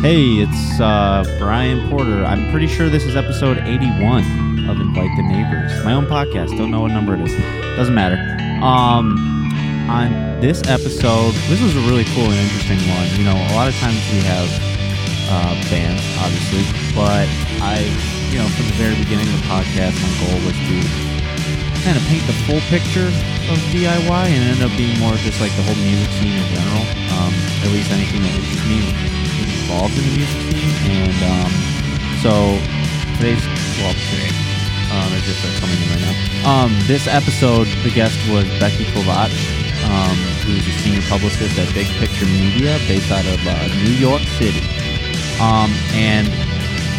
Hey, it's uh, Brian Porter. I'm pretty sure this is episode 81 of Invite the Neighbors, my own podcast. Don't know what number it is. Doesn't matter. Um, on this episode, this was a really cool and interesting one. You know, a lot of times we have uh, bands, obviously, but I, you know, from the very beginning of the podcast, my goal was to kind of paint the full picture of DIY and end up being more just like the whole music scene in general. Um, at least anything that interests me involved in the music scene. And um, so today's, well, today, um, it's just uh, coming in right now. Um, this episode, the guest was Becky Kovac, um, who's a senior publicist at Big Picture Media based out of uh, New York City. Um, and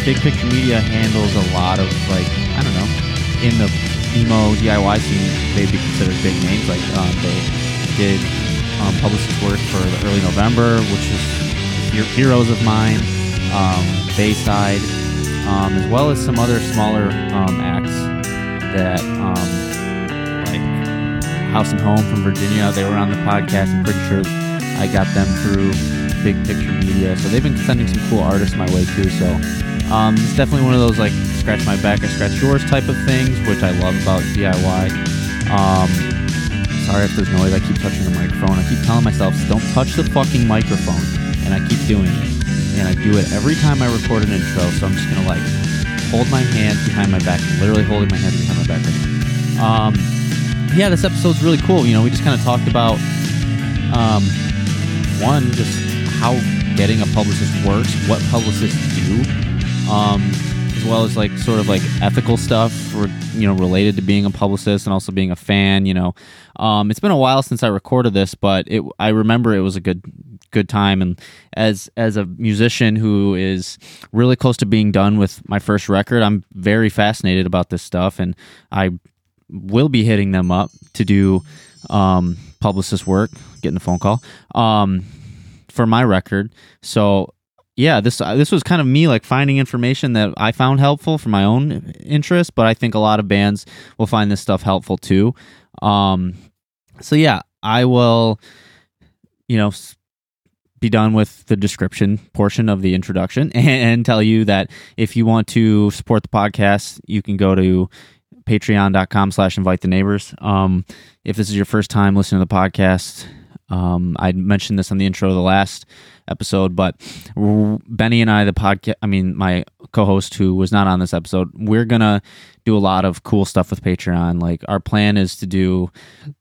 Big Picture Media handles a lot of like, I don't know, in the emo DIY scene, they'd be considered big names. Like um, they did um, publicist work for the early November, which is Heroes of Mine, um, Bayside, um, as well as some other smaller um, acts that um, like House and Home from Virginia. They were on the podcast. I'm pretty sure I got them through Big Picture Media. So they've been sending some cool artists my way too. So um, it's definitely one of those like scratch my back, I scratch yours type of things, which I love about DIY. Um, sorry if there's noise. I keep touching the microphone. I keep telling myself, don't touch the fucking microphone, and I keep doing it. And I do it every time I record an intro. So I'm just gonna like hold my hands behind my back, literally holding my hands behind my back right. Um, yeah, this episode's really cool. You know, we just kind of talked about um, one, just how getting a publicist works, what publicists do, um, as well as like sort of like ethical stuff, for, you know, related to being a publicist and also being a fan. You know, um, it's been a while since I recorded this, but it I remember it was a good good time and as as a musician who is really close to being done with my first record i'm very fascinated about this stuff and i will be hitting them up to do um, publicist work, getting a phone call um, for my record. So yeah, this uh, this was kind of me like finding information that I found helpful for my own interest, but I think a lot of bands will find this stuff helpful too. Um, so yeah, I will, you know. Be done with the description portion of the introduction and tell you that if you want to support the podcast, you can go to patreon.com slash invite the neighbors um, if this is your first time listening to the podcast um, i mentioned this on the intro of the last episode but benny and i the podcast i mean my co-host who was not on this episode we're gonna do a lot of cool stuff with patreon. Like our plan is to do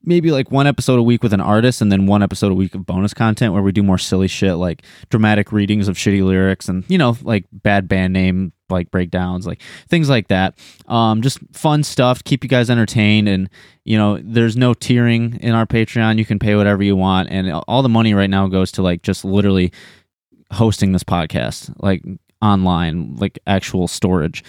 maybe like one episode a week with an artist and then one episode a week of bonus content where we do more silly shit like dramatic readings of shitty lyrics and you know like bad band name like breakdowns like things like that. Um just fun stuff to keep you guys entertained. And you know there's no tiering in our patreon. You can pay whatever you want. And all the money right now goes to like just literally hosting this podcast like online like actual storage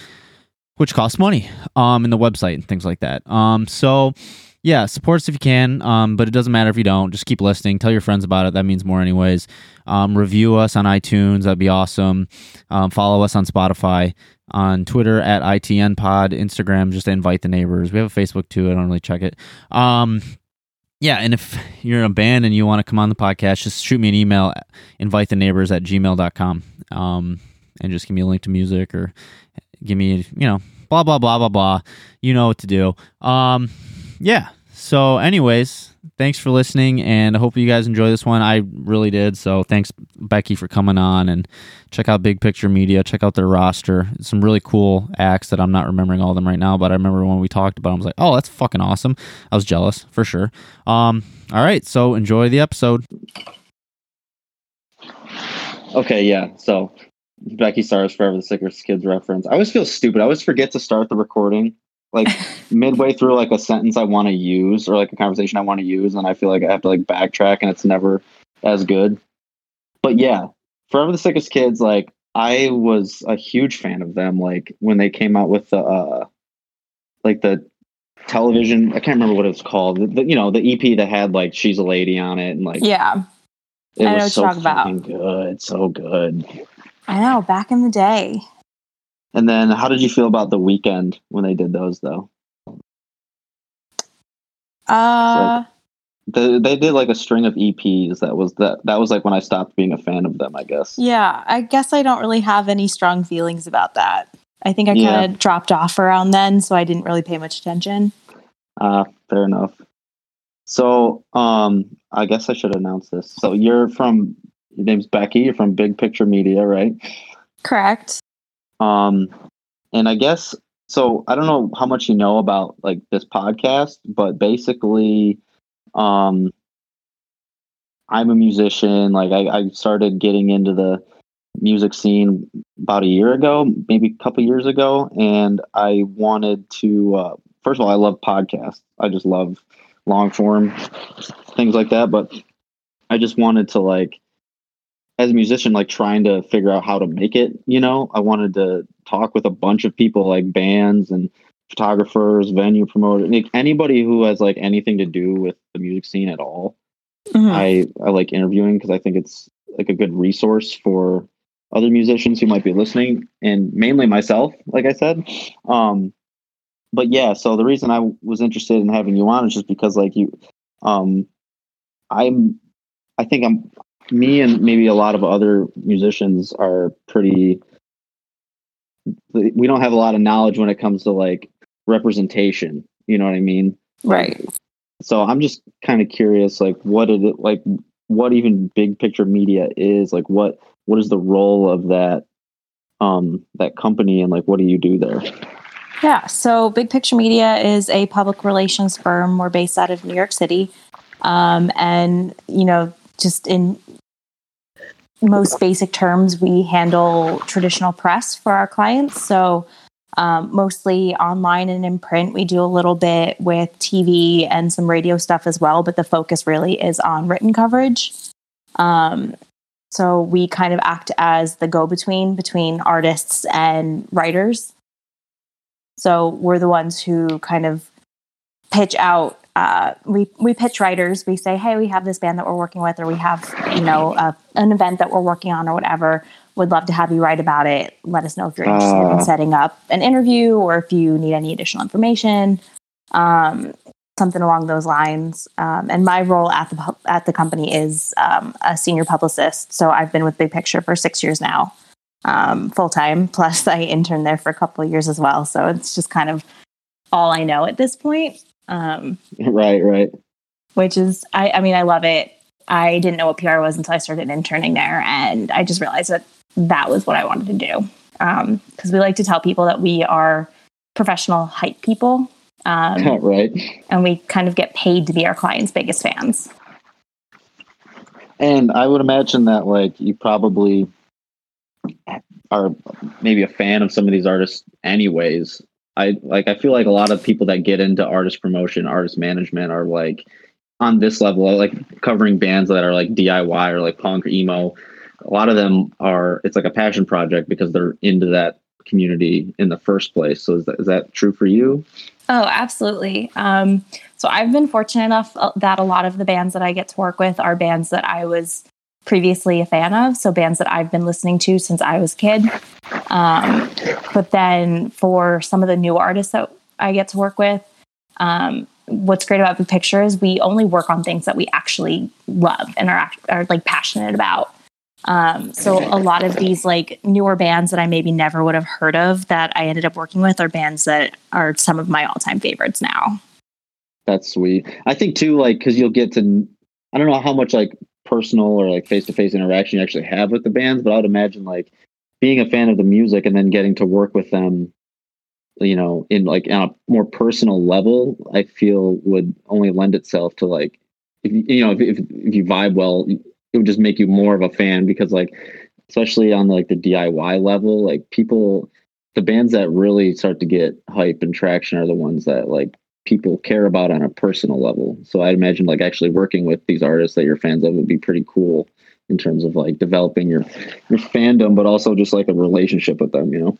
which costs money um in the website and things like that. Um so yeah support us if you can um but it doesn't matter if you don't. Just keep listening. Tell your friends about it. That means more anyways. Um review us on itunes. That'd be awesome. Um, follow us on spotify on twitter at itn pod instagram just invite the neighbors. We have a facebook too. I don't really check it. Um yeah and if you're in a band and you want to come on the podcast just shoot me an email invite the neighbors at gmail.com um and just give me a link to music or give me you know blah blah blah blah blah. You know what to do. Um yeah so anyways thanks for listening and i hope you guys enjoy this one i really did so thanks becky for coming on and check out big picture media check out their roster some really cool acts that i'm not remembering all of them right now but i remember when we talked about them i was like oh that's fucking awesome i was jealous for sure um all right so enjoy the episode Okay, yeah. So Becky Stars Forever the Sickest Kids reference. I always feel stupid. I always forget to start the recording. Like midway through like a sentence I want to use or like a conversation I want to use, and I feel like I have to like backtrack and it's never as good. But yeah, Forever the Sickest Kids, like I was a huge fan of them. Like when they came out with the uh like the television I can't remember what it's called. The, the- you know, the EP that had like She's a Lady on it and like Yeah, it I know was what so you're talking about. fucking good. So good. I know. Back in the day, And then, how did you feel about the weekend when they did those, though? uh, they, they did like a string of EPs. That was that that was like when I stopped being a fan of them. I guess. Yeah, I guess I don't really have any strong feelings about that. I think I Yeah. kind of dropped off around then, so I didn't really pay much attention. Uh, fair enough. So, um, I guess I should announce this. So you're from your name's Becky. You're from Big Picture Media, right? Correct. Um, and I guess so. I don't know how much you know about like this podcast, but basically, um, I'm a musician. Like I, I started getting into the music scene about a year ago, maybe a couple years ago, and I wanted to. Uh, first of all, I love podcasts. I just love long form things like that. But I just wanted to like, as a musician, like trying to figure out how to make it. You know, I wanted to talk with a bunch of people, like bands and photographers, venue promoters, like anybody who has like anything to do with the music scene at all. Mhm. I I like interviewing because I think it's like a good resource for other musicians who might be listening, and mainly myself, like I said. Um, but yeah, so the reason I was interested in having you on is just because like you, um, I'm, I think I'm, me and maybe a lot of other musicians are pretty. We don't have a lot of knowledge when it comes to like representation. You know what I mean? right. so i'm just kind of curious like what is it like what even big picture media is like what what is the role of that um that company and like what do you do there Yeah. So Big Picture Media is a public relations firm. We're based out of New York City. Um, and, you know, just in most basic terms, we handle traditional press for our clients. So um, mostly online and in print. We do a little bit with TV and some radio stuff as well, but the focus really is on written coverage. Um, so we kind of act as the go between between artists and writers. So we're the ones who kind of pitch out. Uh, we we pitch writers. We say, hey, we have this band that we're working with, or we have you know a, an event that we're working on, or whatever. Would love to have you write about it. Let us know if you're interested Ah. in setting up an interview, or if you need any additional information, um, something along those lines. Um, and my role at the at the company is um, a senior publicist. So I've been with Big Picture for six years now um, full time. Plus, I interned there for a couple of years as well. So it's just kind of all I know at this point, um, right right which is, I, I mean, I love it. I didn't know what PR was until I started interning there. And I just realized that that was what I wanted to do. Because we like to tell people that we are professional hype people. Um, right and we kind of get paid to be our clients' biggest fans. and i would imagine that like you probably are maybe a fan of some of these artists anyways i like i feel like a lot of people that get into artist promotion artist management are like on this level like covering bands that are like diy or like punk or emo. A lot of them are it's like a passion project because they're into that community in the first place. So is that, is that true for you? Oh, absolutely. Um, so I've been fortunate enough uh, that a lot of the bands that I get to work with are bands that I was previously a fan of. So bands that I've been listening to since I was a kid. Um, but then for some of the new artists that I get to work with, um, what's great about Big Picture is we only work on things that we actually love and are, are like passionate about. Um, so a lot of these like newer bands that I maybe never would have heard of that I ended up working with are bands that are some of my all-time favorites now. That's sweet. I think too, like, because you'll get to, I don't know how much like personal or like face to face interaction you actually have with the bands, but I would imagine like being a fan of the music and then getting to work with them, you know, in like on a more personal level, I feel would only lend itself to like, if you know, if, if, if you vibe well, it would just make you more of a fan because like, especially on like the DIY level, like people, the bands that really start to get hype and traction are the ones that like people care about on a personal level. So I imagine like actually working with these artists that you're fans of would be pretty cool in terms of like developing your your fandom, but also just like a relationship with them. You know?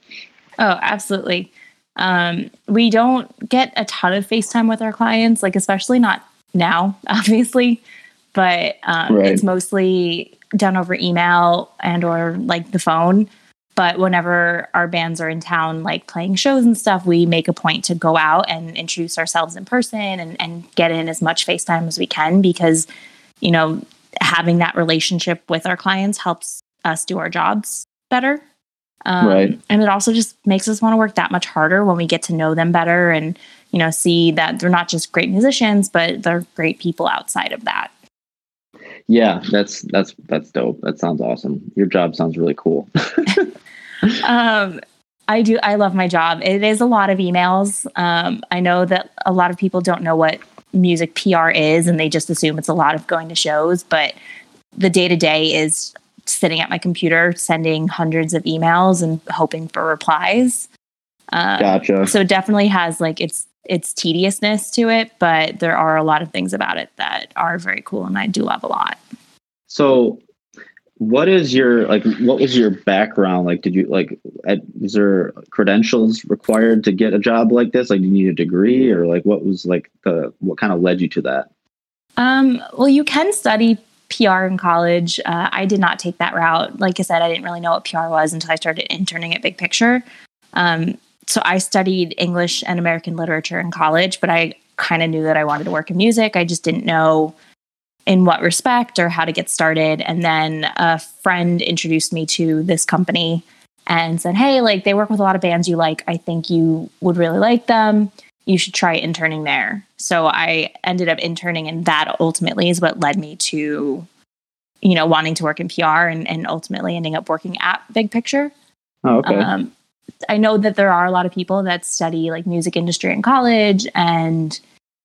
Oh, absolutely. Um, we don't get a ton of FaceTime with our clients, like especially not now, obviously, but um, Right. it's mostly done over email and or like the phone. But whenever our bands are in town, like playing shows and stuff, we make a point to go out and introduce ourselves in person and, and get in as much FaceTime as we can because, you know, having that relationship with our clients helps us do our jobs better. Um, Right. And it also just makes us want to work that much harder when we get to know them better and, you know, see that they're not just great musicians, but they're great people outside of that. Yeah, that's that's that's dope. That sounds awesome. Your job sounds really cool. um, I do. I love my job. It is a lot of emails. Um, I know that a lot of people don't know what music PR is, and they just assume it's a lot of going to shows. But the day to day is sitting at my computer, sending hundreds of emails and hoping for replies. Um, Gotcha. So it definitely has like its its tediousness to it, but there are a lot of things about it that are very cool, and I do love a lot. So, what is your like? What was your background like? Did you like? At, is there credentials required to get a job like this? Like, do you need a degree, or like, what was like the what kind of led you to that? Um, well, you can study PR in college. Uh, I did not take that route. Like I said, I didn't really know what PR was until I started interning at Big Picture. Um, so I studied English and American literature in college, but I kind of knew that I wanted to work in music. I just didn't know in what respect or how to get started. And then a friend introduced me to this company and said, Hey, like they work with a lot of bands you like. I think you would really like them. You should try interning there. So I ended up interning, and that ultimately is what led me to, you know, wanting to work in PR and, and ultimately ending up working at Big Picture. Oh, okay. Um, I know that there are a lot of people that study like music industry in college and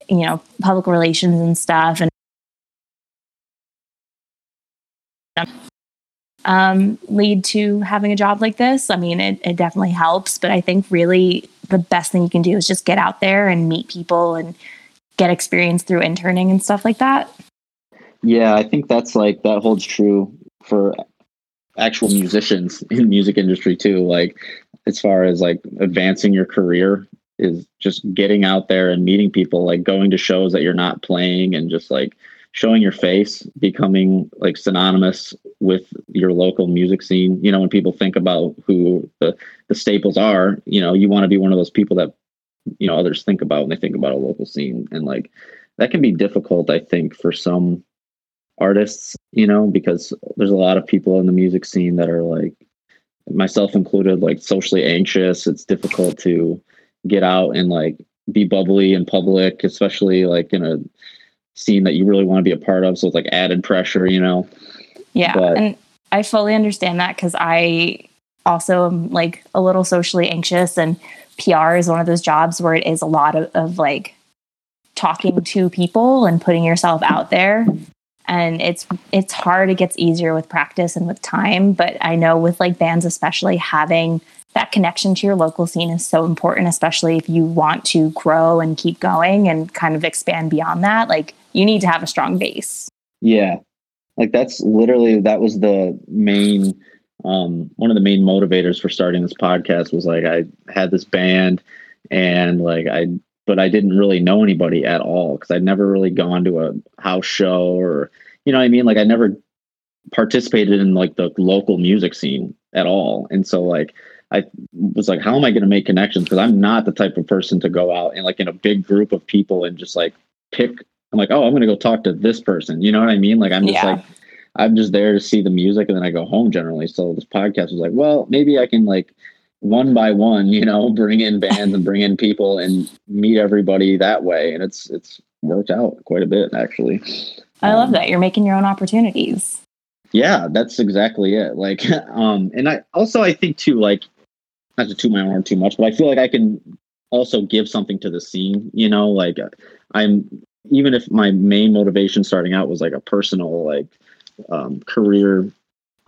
you know public relations and stuff, and um, lead to having a job like this. I mean, it, it definitely helps, but I think really the best thing you can do is just get out there and meet people and get experience through interning and stuff like that. Yeah, I think that's like that holds true for actual musicians in music industry too. Like as far as like advancing your career is just getting out there and meeting people, like going to shows that you're not playing and just like showing your face, becoming like synonymous with your local music scene. You know, when people think about who the, the staples are, you know, you want to be one of those people that, you know, others think about when they think about a local scene. And like that can be difficult, I think, for some artists, you know, because there's a lot of people in the music scene that are like, myself included, like socially anxious. It's difficult to get out and like be bubbly in public, especially like in a scene that you really want to be a part of. So it's like added pressure, you know? Yeah. But- and I fully understand that because I also am like a little socially anxious, and PR is one of those jobs where it is a lot of, of like talking to people and putting yourself out there. And it's it's hard. It gets easier with practice and with time. But I know with like bands, especially having that connection to your local scene is so important, especially if you want to grow and keep going and kind of expand beyond that. Like you need to have a strong base. Yeah. Like that's literally that was the main um one of the main motivators for starting this podcast was like I had this band and like I but I didn't really know anybody at all because I'd never really gone to a house show or you know what I mean? Like I never participated in like the local music scene at all. And so like I was like how am I going to make connections? Because I'm not the type of person to go out and like in a big group of people and just like pick I'm like oh I'm going to go talk to this person. You know what I mean? Like I'm just Yeah. like I'm just there to see the music and then I go home generally. So this podcast was like, well, maybe I can like one by one, you know, bring in bands and bring in people and meet everybody that way. And it's it's worked out quite a bit actually. I love Um, that. You're making your own opportunities. Yeah, that's exactly it. Like um and I also I think too, like not to toot my own horn too much, but I feel like I can also give something to the scene, you know, like I'm even if my main motivation starting out was like a personal like um, career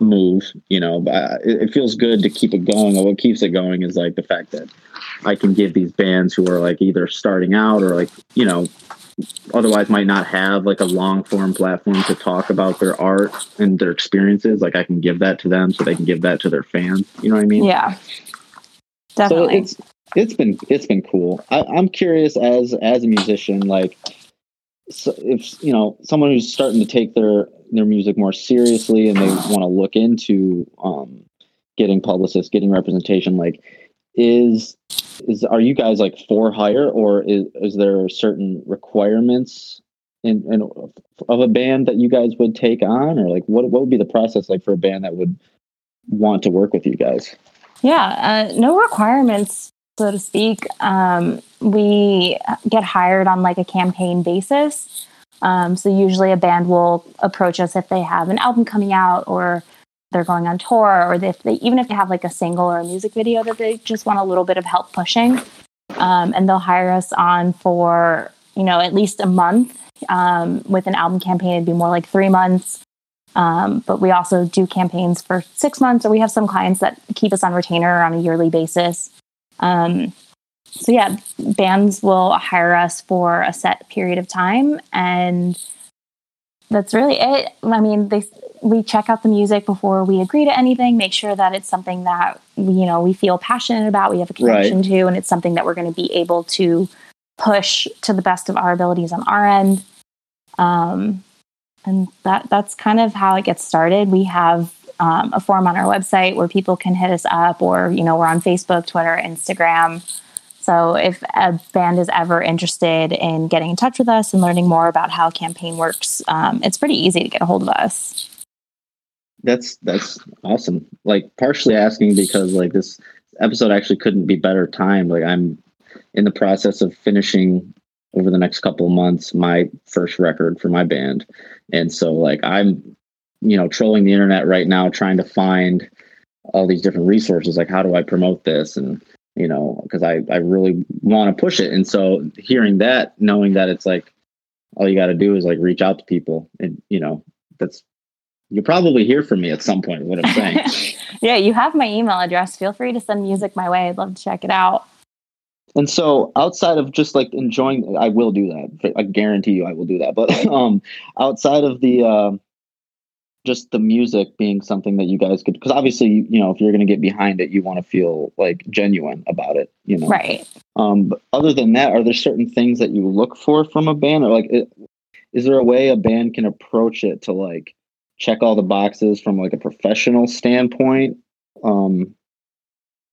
move, you know, but it, it feels good to keep it going. What keeps it going is like the fact that I can give these bands who are like either starting out or like, you know, otherwise might not have like a long form platform to talk about their art and their experiences. Like I can give that to them so they can give that to their fans. You know what I mean? Yeah. So Definitely. it's it's been it's been cool. I, I'm curious as as a musician, like so if you know someone who's starting to take their their music more seriously and they want to look into um getting publicists, getting representation, like is is are you guys like for hire or is is there certain requirements in, in of a band that you guys would take on or like what what would be the process like for a band that would want to work with you guys? Yeah, uh, no requirements, so to speak. Um, we get hired on like a campaign basis. Um, so usually a band will approach us if they have an album coming out or they're going on tour or if they even if they have like a single or a music video that they just want a little bit of help pushing um, and they'll hire us on for you know at least a month. Um, with an album campaign it'd be more like three months. Um, but we also do campaigns for six months or we have some clients that keep us on retainer on a yearly basis. Um, so yeah bands will hire us for a set period of time and that's really it. I mean they we check out the music before we agree to anything make sure that it's something that you know we feel passionate about we have a connection right. to and it's something that we're going to be able to push to the best of our abilities on our end. Um, and that that's kind of how it gets started. We have um, a form on our website where people can hit us up or you know we're on facebook twitter instagram so if a band is ever interested in getting in touch with us and learning more about how campaign works um, it's pretty easy to get a hold of us that's that's awesome. Like partially asking because like this episode actually couldn't be better timed. Like I'm in the process of finishing over the next couple months my first record for my band. And so like I'm you know trolling the internet right now trying to find all these different resources like how do I promote this and you know because I I really want to push it. And so hearing that knowing that it's like all you got to do is like reach out to people and you know that's You'll probably hear from me at some point, what I'm saying. yeah, you have my email address. Feel free to send music my way. I'd love to check it out. And so outside of just like enjoying I will do that. I guarantee you I will do that. But um outside of the uh, just the music being something that you guys could because obviously you know if you're going to get behind it you want to feel like genuine about it you know? Right. Um but other than that are there certain things that you look for from a band or like it, is there a way a band can approach it to like check all the boxes from like a professional standpoint? Um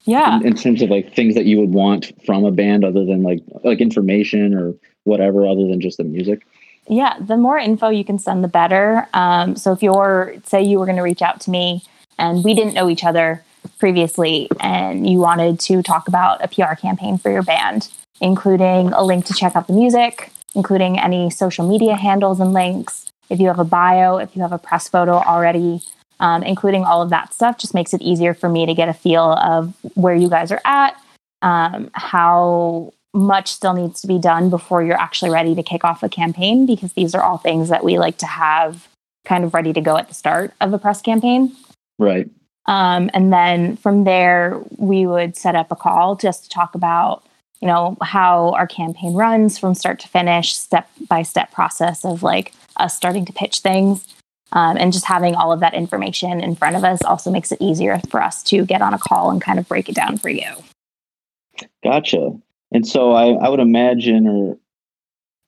yeah. in, in, terms of like things that you would want from a band other than like like information or whatever other than just the music yeah the more info you can send the better. Um so if you're say you were going to reach out to me and we didn't know each other previously and you wanted to talk about a pr campaign for your band including a link to check out the music including any social media handles and links if you have a bio, if you have a press photo already, um, including all of that stuff, just makes it easier for me to get a feel of where you guys are at, um, how much still needs to be done before you're actually ready to kick off a campaign, because these are all things that we like to have kind of ready to go at the start of a press campaign. Right. Um, and then from there, we would set up a call just to talk about you know how our campaign runs from start to finish step by step process of like us starting to pitch things um, and just having all of that information in front of us also makes it easier for us to get on a call and kind of break it down for you gotcha and so i, I would imagine or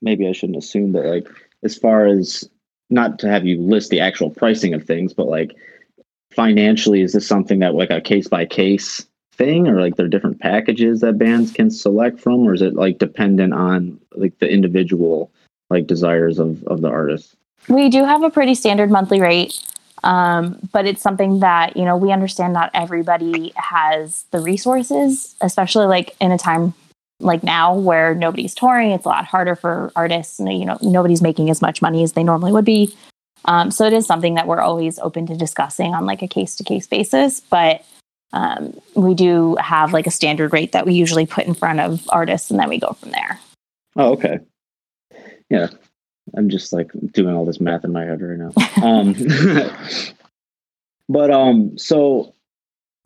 maybe i shouldn't assume that like as far as not to have you list the actual pricing of things but like financially is this something that like a case by case thing or like there are different packages that bands can select from or is it like dependent on like the individual like desires of of the artist? We do have a pretty standard monthly rate um, but it's something that you know we understand not everybody has the resources especially like in a time like now where nobody's touring it's a lot harder for artists you know nobody's making as much money as they normally would be um, so it is something that we're always open to discussing on like a case to case basis but um, we do have like a standard rate that we usually put in front of artists and then we go from there. Oh, okay. Yeah. I'm just like doing all this math in my head right now. um, but um, so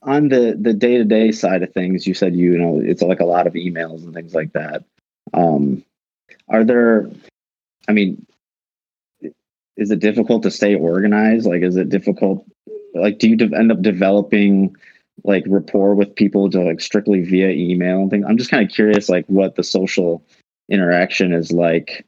on the the day to day side of things, you said you know it's like a lot of emails and things like that. Um, are there? I mean, is it difficult to stay organized? Like, is it difficult? Like, do you de- end up developing like rapport with people to like strictly via email and things. I'm just kind of curious like what the social interaction is like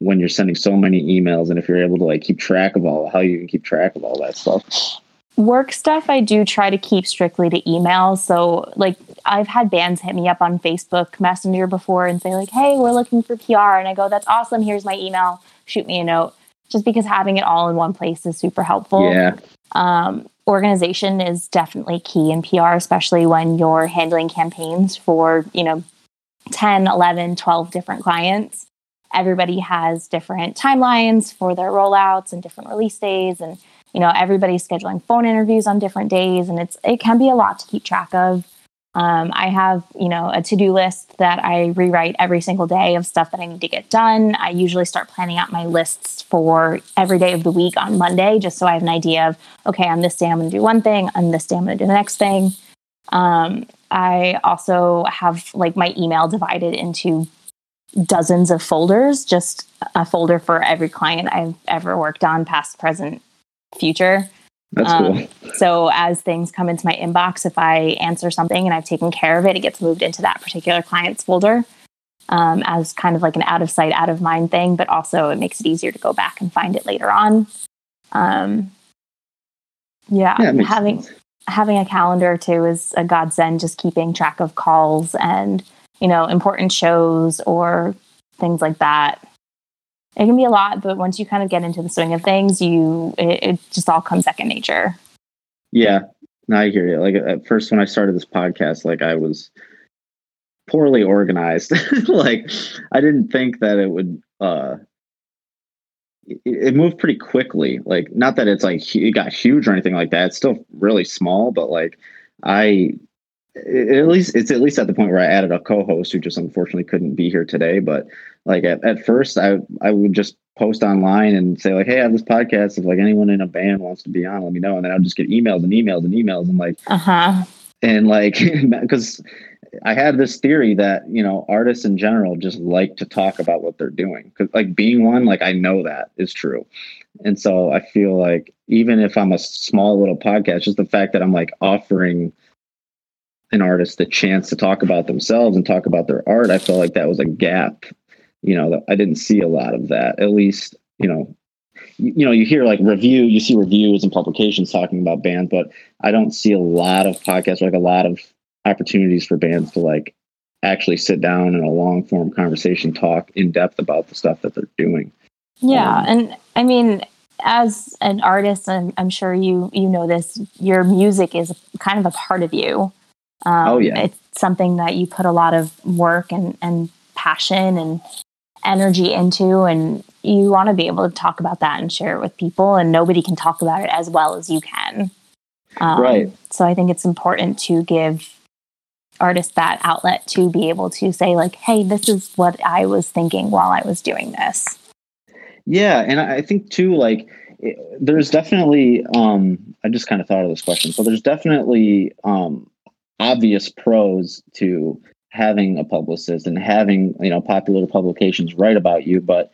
when you're sending so many emails and if you're able to like keep track of all how you can keep track of all that stuff. Work stuff I do try to keep strictly to email. So like I've had bands hit me up on Facebook Messenger before and say like, "Hey, we're looking for PR." And I go, "That's awesome. Here's my email. Shoot me a note." Just because having it all in one place is super helpful. Yeah. Um, organization is definitely key in PR, especially when you're handling campaigns for, you know, 10, 11, 12 different clients. Everybody has different timelines for their rollouts and different release days and you know everybody's scheduling phone interviews on different days and it's it can be a lot to keep track of. Um, i have you know a to-do list that i rewrite every single day of stuff that i need to get done. I usually start planning out my lists for every day of the week on monday just so i have an idea of okay on this day i'm going to do one thing on this day i'm going to do the next thing. Um, i also have like my email divided into dozens of folders just a folder for every client i've ever worked on past present future. That's um, cool. So as things come into my inbox, if I answer something and I've taken care of it, it gets moved into that particular client's folder um, as kind of like an out of sight, out of mind thing. But also, it makes it easier to go back and find it later on. Um, yeah, yeah having sense. having a calendar too is a godsend. Just keeping track of calls and you know important shows or things like that it can be a lot, but once you kind of get into the swing of things, you it, it just all comes second nature. Yeah, no, I hear you. Like at first, when I started this podcast, like I was poorly organized. like I didn't think that it would. uh it, it moved pretty quickly. Like not that it's like it got huge or anything like that. It's still really small, but like I at least it's at least at the point where I added a co-host who just unfortunately couldn't be here today. But like at, at first, I I would just post online and say like, "Hey, I have this podcast. If like anyone in a band wants to be on, let me know." And then I'd just get emails and emails and emails and like, uh huh, and like because I had this theory that you know artists in general just like to talk about what they're doing. Because like being one, like I know that is true, and so I feel like even if I'm a small little podcast, just the fact that I'm like offering an artist the chance to talk about themselves and talk about their art, I felt like that was a gap. You know, I didn't see a lot of that. At least, you know, you, you know, you hear like review, you see reviews and publications talking about bands, but I don't see a lot of podcasts, like a lot of opportunities for bands to like actually sit down in a long form conversation, talk in depth about the stuff that they're doing. Yeah, um, and I mean, as an artist, and I'm sure you you know this, your music is kind of a part of you. Um, oh yeah, it's something that you put a lot of work and and passion and energy into, and you want to be able to talk about that and share it with people. And nobody can talk about it as well as you can. Um, right. So I think it's important to give artists that outlet to be able to say like, "Hey, this is what I was thinking while I was doing this." Yeah, and I think too, like there's definitely um i just kind of thought of this question so there's definitely um obvious pros to having a publicist and having you know popular publications write about you but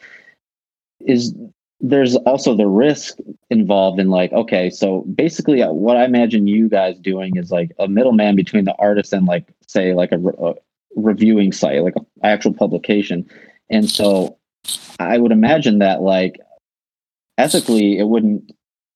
is there's also the risk involved in like okay so basically uh, what i imagine you guys doing is like a middleman between the artist and like say like a, a reviewing site like an actual publication. And so i would imagine that like ethically it wouldn't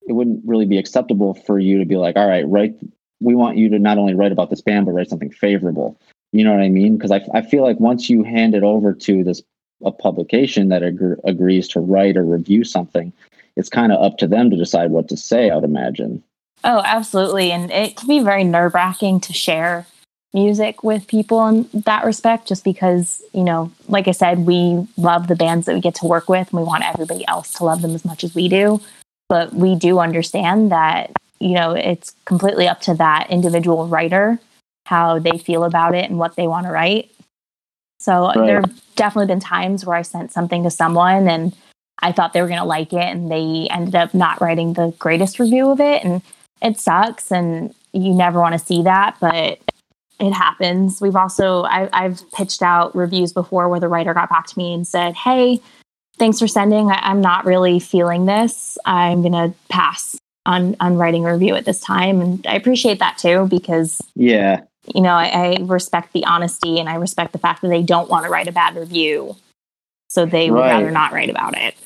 it wouldn't really be acceptable for you to be like all right write we want you to not only write about this band but write something favorable. You know what i mean? Because I, I feel like once you hand it over to this a publication that ag- agrees to write or review something it's kind of up to them to decide what to say i would imagine. Oh absolutely. And it can be very nerve-wracking to share music with people in that respect just because you know like i said we love the bands that we get to work with and we want everybody else to love them as much as we do. But we do understand that you know, it's completely up to that individual writer how they feel about it and what they want to write. So right. there have definitely been times where I sent something to someone and I thought they were going to like it and they ended up not writing the greatest review of it and it sucks and you never want to see that but it happens. We've also I, I've pitched out reviews before where the writer got back to me and said, "Hey, thanks for sending. I, I'm not really feeling this. I'm gonna pass." On on writing a review at this time. And i appreciate that too because yeah. you know I, I respect the honesty and i respect the fact that they don't want to write a bad review. So they would rather not write about it.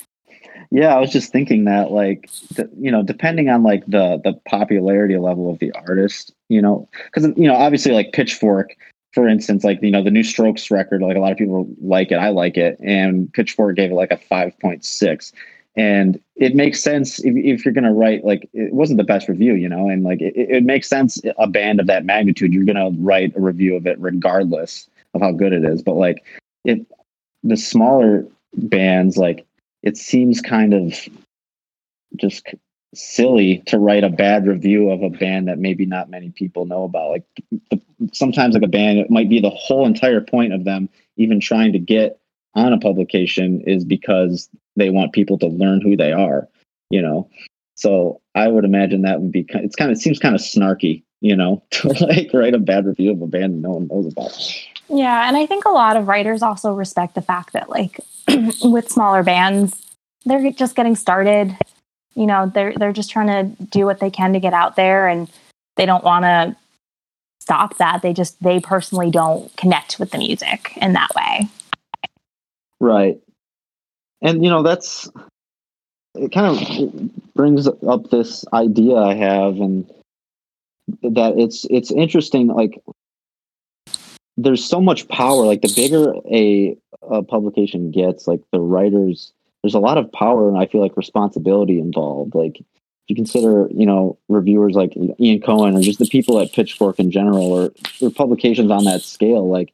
Yeah, I was just thinking that, like, the, you know, depending on like the the popularity level of the artist, you know, because you know, obviously, like Pitchfork, for instance, like you know, the new Strokes record, like a lot of people like it, I like it, and Pitchfork gave it like a five point six, and it makes sense if, if you're gonna write like it wasn't the best review, you know, and like it, it makes sense a band of that magnitude, you're gonna write a review of it regardless of how good it is, but like if the smaller bands like it seems kind of just silly to write a bad review of a band that maybe not many people know about. Like the, sometimes like a band, it might be the whole entire point of them even trying to get on a publication is because they want people to learn who they are, you know? So I would imagine that would be, it's kind of, it seems kind of snarky, you know, to like write a bad review of a band that no one knows about. Yeah, and I think a lot of writers also respect the fact that like with smaller bands, they're just getting started. You know, they're they're just trying to do what they can to get out there and they don't want to stop that. They just they personally don't connect with the music in that way. Right. And you know, that's it kind of brings up this idea I have and that it's it's interesting like there's so much power. Like the bigger a, a publication gets, like the writers, there's a lot of power and I feel like responsibility involved. Like if you consider, you know, reviewers like Ian Cohen or just the people at Pitchfork in general or, or publications on that scale, like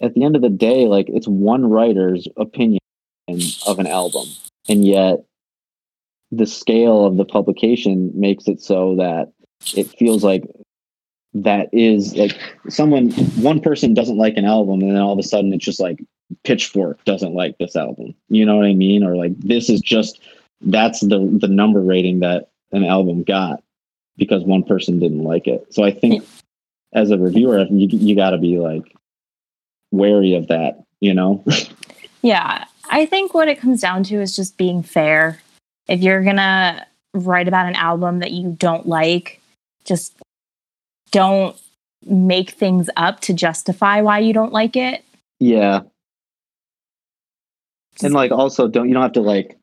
at the end of the day, like it's one writer's opinion of an album. And yet the scale of the publication makes it so that it feels like that is like someone one person doesn't like an album and then all of a sudden it's just like pitchfork doesn't like this album. You know what i mean? Or like this is just that's the the number rating that an album got because one person didn't like it. So i think as a reviewer you, you got to be like wary of that you know? Yeah i think what it comes down to is just being fair if you're gonna write about an album that you don't like just don't make things up to justify why you don't like it. Yeah. And like also don't you don't have to like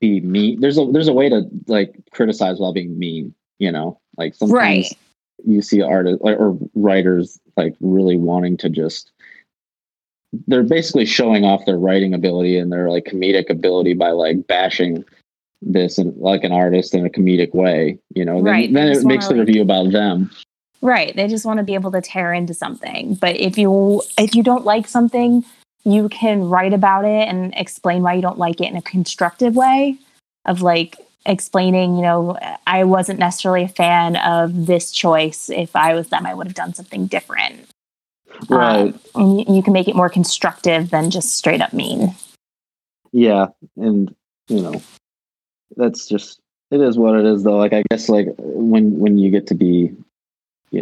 be mean. There's a there's a way to like criticize while being mean, you know? Like sometimes right. you see artists or writers like really wanting to just they're basically showing off their writing ability and their like comedic ability by like bashing this and like an artist in a comedic way, you know. Right. Then, then it makes the like, review about them. Right. They just want to be able to tear into something. But if you if you don't like something, you can write about it and explain why you don't like it in a constructive way of like explaining, you know, I wasn't necessarily a fan of this choice. If I was them, I would have done something different. Right. Um, and you, you can make it more constructive than just straight up mean. Yeah. And, you know, that's just, it is what it is though. Like, I guess like when, when you get to be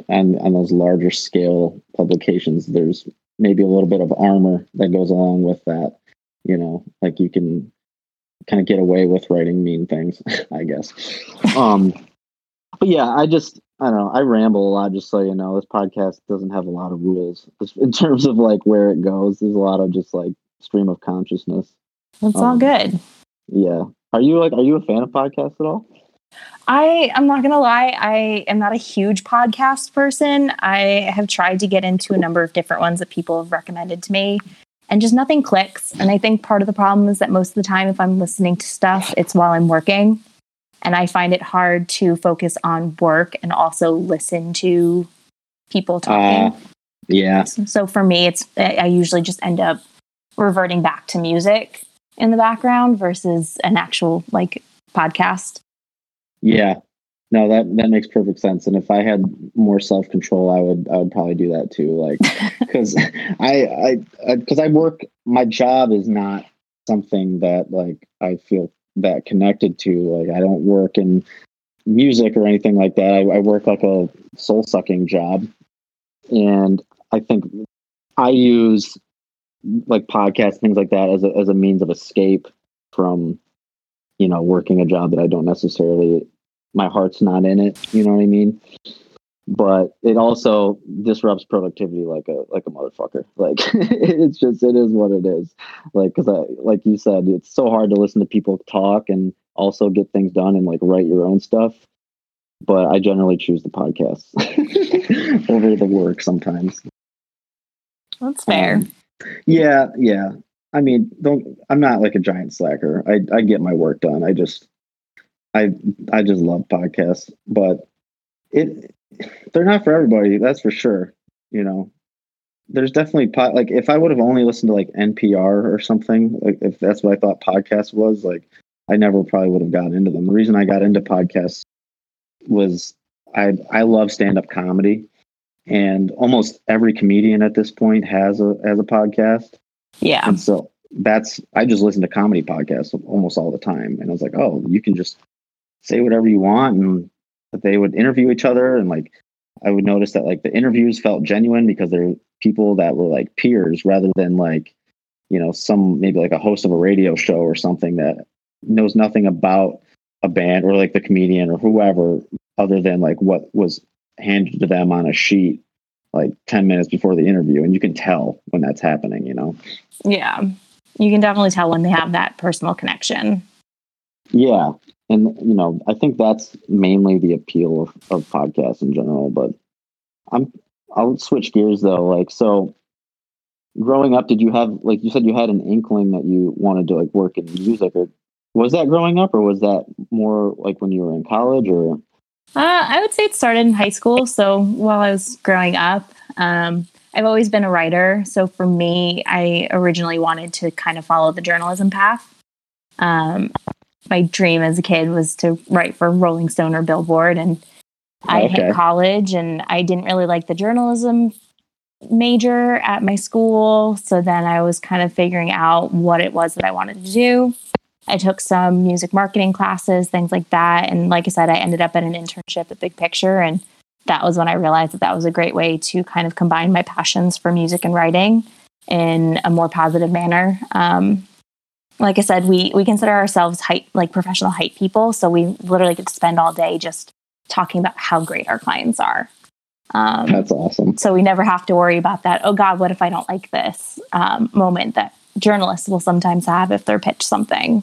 on on those larger scale publications, there's maybe a little bit of armor that goes along with that. You know, like you can kind of get away with writing mean things, I guess. Um, but yeah, I just I don't know. I ramble a lot, just so you know. This podcast doesn't have a lot of rules in terms of like where it goes. There's a lot of just like stream of consciousness. It's um, all good. Yeah. Are you like? Are you a fan of podcasts at all? I I'm not gonna lie, I am not a huge podcast person. I have tried to get into a number of different ones that people have recommended to me, and just nothing clicks. And I think part of the problem is that most of the time, if I'm listening to stuff, it's while I'm working, and I find it hard to focus on work and also listen to people talking. Uh, yeah. So for me, it's I usually just end up reverting back to music in the background versus an actual like podcast. Yeah. No, that that makes perfect sense. And if I had more self control, I would I would probably do that too. Like, because I I because I, I work. My job is not something that like I feel that connected to. Like, I don't work in music or anything like that. I, I work like a soul sucking job, and I think I use like podcasts things like that as a as a means of escape from you know, working a job that I don't necessarily, my heart's not in it. You know what I mean? But it also disrupts productivity like a like a motherfucker. Like it's just it is what it is. Like because I like you said, it's so hard to listen to people talk and also get things done and like write your own stuff. But I generally choose the podcast over the work sometimes. That's fair. Um, yeah, yeah. I mean, don't. I'm not like a giant slacker. I I get my work done. I just, I I just love podcasts, but it they're not for everybody. That's for sure. You know, there's definitely pod, like if I would have only listened to like NPR or something, like if that's what I thought podcast was, like I never probably would have gotten into them. The reason I got into podcasts was I I love stand up comedy, and almost every comedian at this point has a has a podcast. Yeah. And so that's I just listen to comedy podcasts almost all the time, and I was like, oh, you can just say whatever you want, and they would interview each other, and like I would notice that like the interviews felt genuine because they're people that were like peers rather than like you know some maybe like a host of a radio show or something that knows nothing about a band or like the comedian or whoever other than like what was handed to them on a sheet like 10 minutes before the interview and you can tell when that's happening you know Yeah. You can definitely tell when they have that personal connection. Yeah and you know i think that's mainly the appeal of, of podcasts in general but i'm i'll switch gears though like so growing up did you have like you said you had an inkling that you wanted to like work in music or was that growing up or was that more like when you were in college or Uh, I would say it started in high school. So while I was growing up, um, I've always been a writer. So for me, I originally wanted to kind of follow the journalism path. Um, my dream as a kid was to write for Rolling Stone or Billboard. And I Okay. hit college and I didn't really like the journalism major at my school. So then I was kind of figuring out what it was that I wanted to do. I took some music marketing classes, things like that. And like I said, I ended up at an internship at Big Picture. And that was when I realized that that was a great way to kind of combine my passions for music and writing in a more positive manner. Um, like I said, we we consider ourselves hype, like professional hype people. So we literally get to spend all day just talking about how great our clients are. Um, that's awesome so we never have to worry about that. Oh God, what if I don't like this um, moment that journalists will sometimes have if they're pitched something.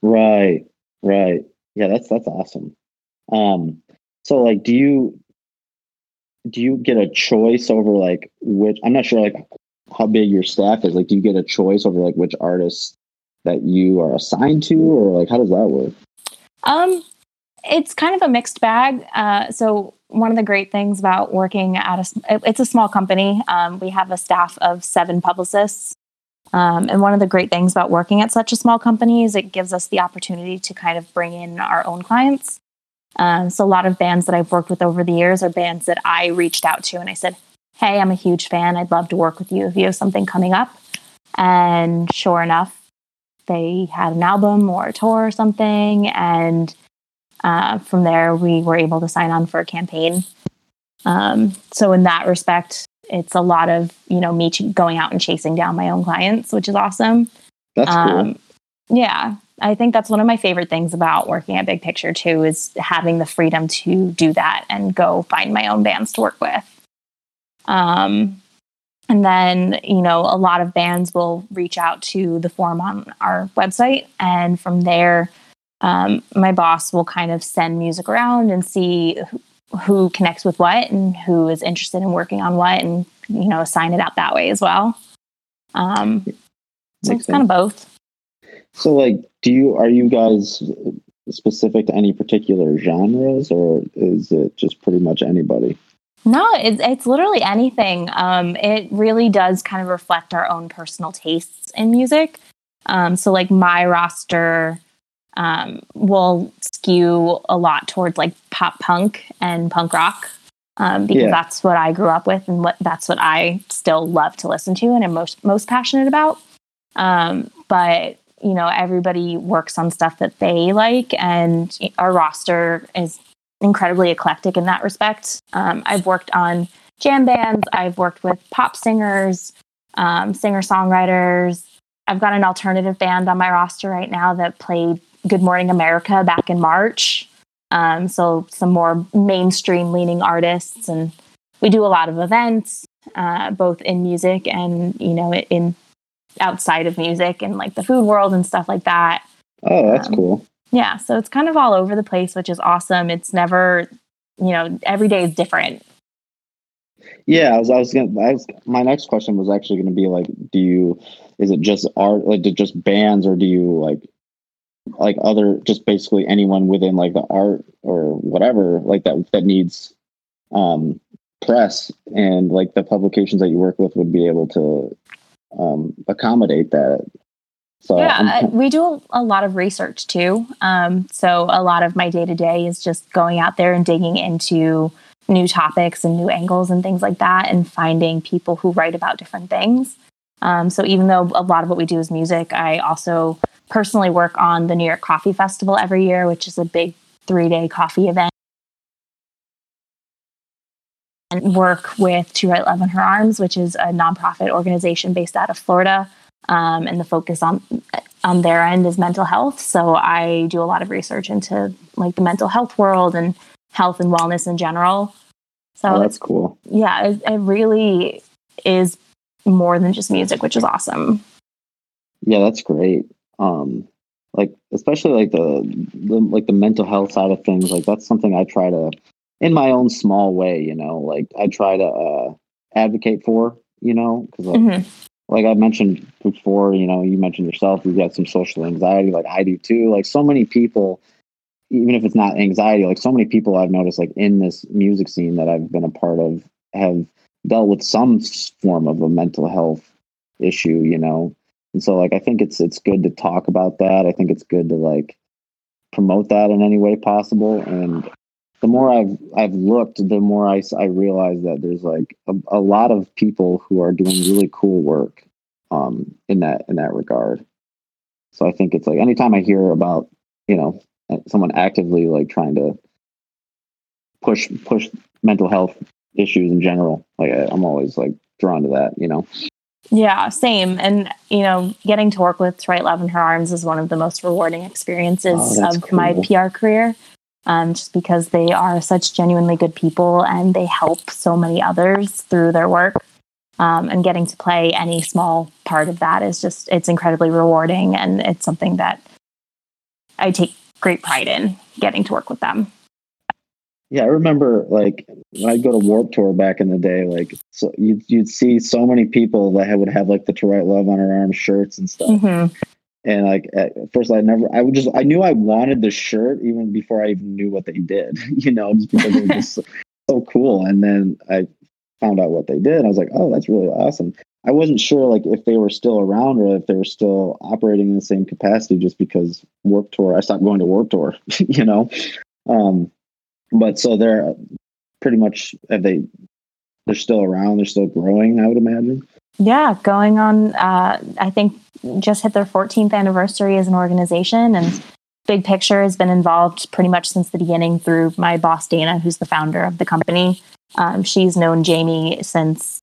Right, right. Yeah, that's that's awesome. Um, so like, do you do you get a choice over like which? I'm not sure like how big your staff is. Like, do you get a choice over like which artists that you are assigned to, or like how does that work? Um, it's kind of a mixed bag. Uh, so one of the great things about working at a, it's a small company. Um, we have a staff of seven publicists. Um, and one of the great things about working at such a small company is it gives us the opportunity to kind of bring in our own clients. Um, so a lot of bands that I've worked with over the years are bands that I reached out to and I said, "Hey, I'm a huge fan. I'd love to work with you if you have something coming up." And sure enough, they had an album or a tour or something, and uh, from there we were able to sign on for a campaign. Um, so in that respect, it's a lot of you know me ch- going out and chasing down my own clients, which is awesome. That's cool. Um, yeah, I think that's one of my favorite things about working at Big Picture too is having the freedom to do that and go find my own bands to work with. Um, and then, you know, a lot of bands will reach out to the form on our website. And from there, um, my boss will kind of send music around and see who, who connects with what and who is interested in working on what and, you know, assign it out that way as well. Um, so it's kind of both. So like, do you are you guys specific to any particular genres, or is it just pretty much anybody? No, it's it's literally anything. Um, it really does kind of reflect our own personal tastes in music. Um, so like my roster um, will skew a lot towards like pop punk and punk rock um, because Yeah. that's what I grew up with and what that's what I still love to listen to and am most most passionate about. Um, but you know, everybody works on stuff that they like, and our roster is incredibly eclectic in that respect. Um, I've worked on jam bands, I've worked with pop singers, um, singer songwriters. I've got an alternative band on my roster right now that played Good Morning America back in March. Um, so some more mainstream leaning artists, and we do a lot of events, uh, both in music and you know in outside of music and like the food world and stuff like that. Oh, that's Um, cool. Yeah, so it's kind of all over the place, which is awesome. It's never, you know, every day is different. Yeah, I was. I was gonna. I was, my next question was actually going to be like, do you? Is it just art, like just bands, or do you like, like other, just basically anyone within like the art or whatever, like that that needs, um, press and like the publications that you work with would be able to, um, accommodate that. So yeah, we do a lot of research too. Um, so a lot of my day to day is just going out there and digging into new topics and new angles and things like that, and finding people who write about different things. Um, so even though a lot of what we do is music, I also personally work on the New York Coffee Festival every year, which is a big three day coffee event. And work with To Write Love on Her Arms, which is a nonprofit organization based out of Florida. Um, and the focus on on their end is mental health. So I do a lot of research into like the mental health world and health and wellness in general. So oh, that's cool. yeah, it, it really is more than just music, which is awesome. Yeah, that's great. Um, like especially like the, the like the mental health side of things. Like that's something I try to, in my own small way, you know, like I try to uh, advocate for, you know, because like, Mhm. Like I mentioned before, you know, you mentioned yourself, you've got some social anxiety, like I do too. Like so many people, even if it's not anxiety, like so many people I've noticed, like in this music scene that I've been a part of, have dealt with some form of a mental health issue, you know. And so, like, I think it's it's good to talk about that. I think it's good to like promote that in any way possible. And the more I've I've looked, the more I, I realize that there's like a, a lot of people who are doing really cool work um, in that in that regard. So I think it's like anytime I hear about you know someone actively like trying to push push mental health issues in general, like I, I'm always like drawn to that. You know. Yeah, same. And you know, getting to work with Write Love on Her Arms is one of the most rewarding experiences Oh, of my. PR career. Um, just because they are such genuinely good people and they help so many others through their work. Um, and getting to play any small part of that is just it's incredibly rewarding and it's something that I take great pride in getting to work with them. Yeah, I remember like when I'd go to Warped Tour back in the day, like so you'd you'd see so many people that would have like the "To Write Love on Her Arm" shirts and stuff. Mhm. And like at first, I never, I would just, I knew I wanted the shirt even before I even knew what they did, you know, just because it was just so, so cool. And then I found out what they did, I was like, oh, that's really awesome. I wasn't sure like if they were still around or if they were still operating in the same capacity, just because Warped Tour, I stopped going to Warped Tour, you know. Um, but so they're pretty much have they they're still around they're still growing i would imagine Yeah, going on, uh, I think just hit their 14th anniversary as an organization. And Big Picture has been involved pretty much since the beginning through my boss, Dana, who's the founder of the company. Um, she's known Jamie since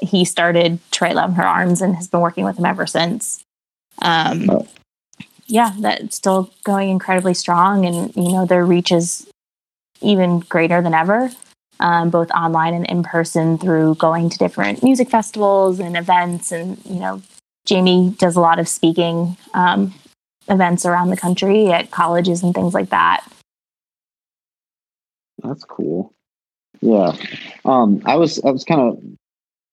he started Love on Her Arms and has been working with him ever since. Um, Oh. Yeah, that's still going incredibly strong. And, you know, their reach is even greater than ever um, both online and in person through going to different music festivals and events. And, you know, Jamie does a lot of speaking um, events around the country at colleges and things like that. that's cool yeah um i was i was kind of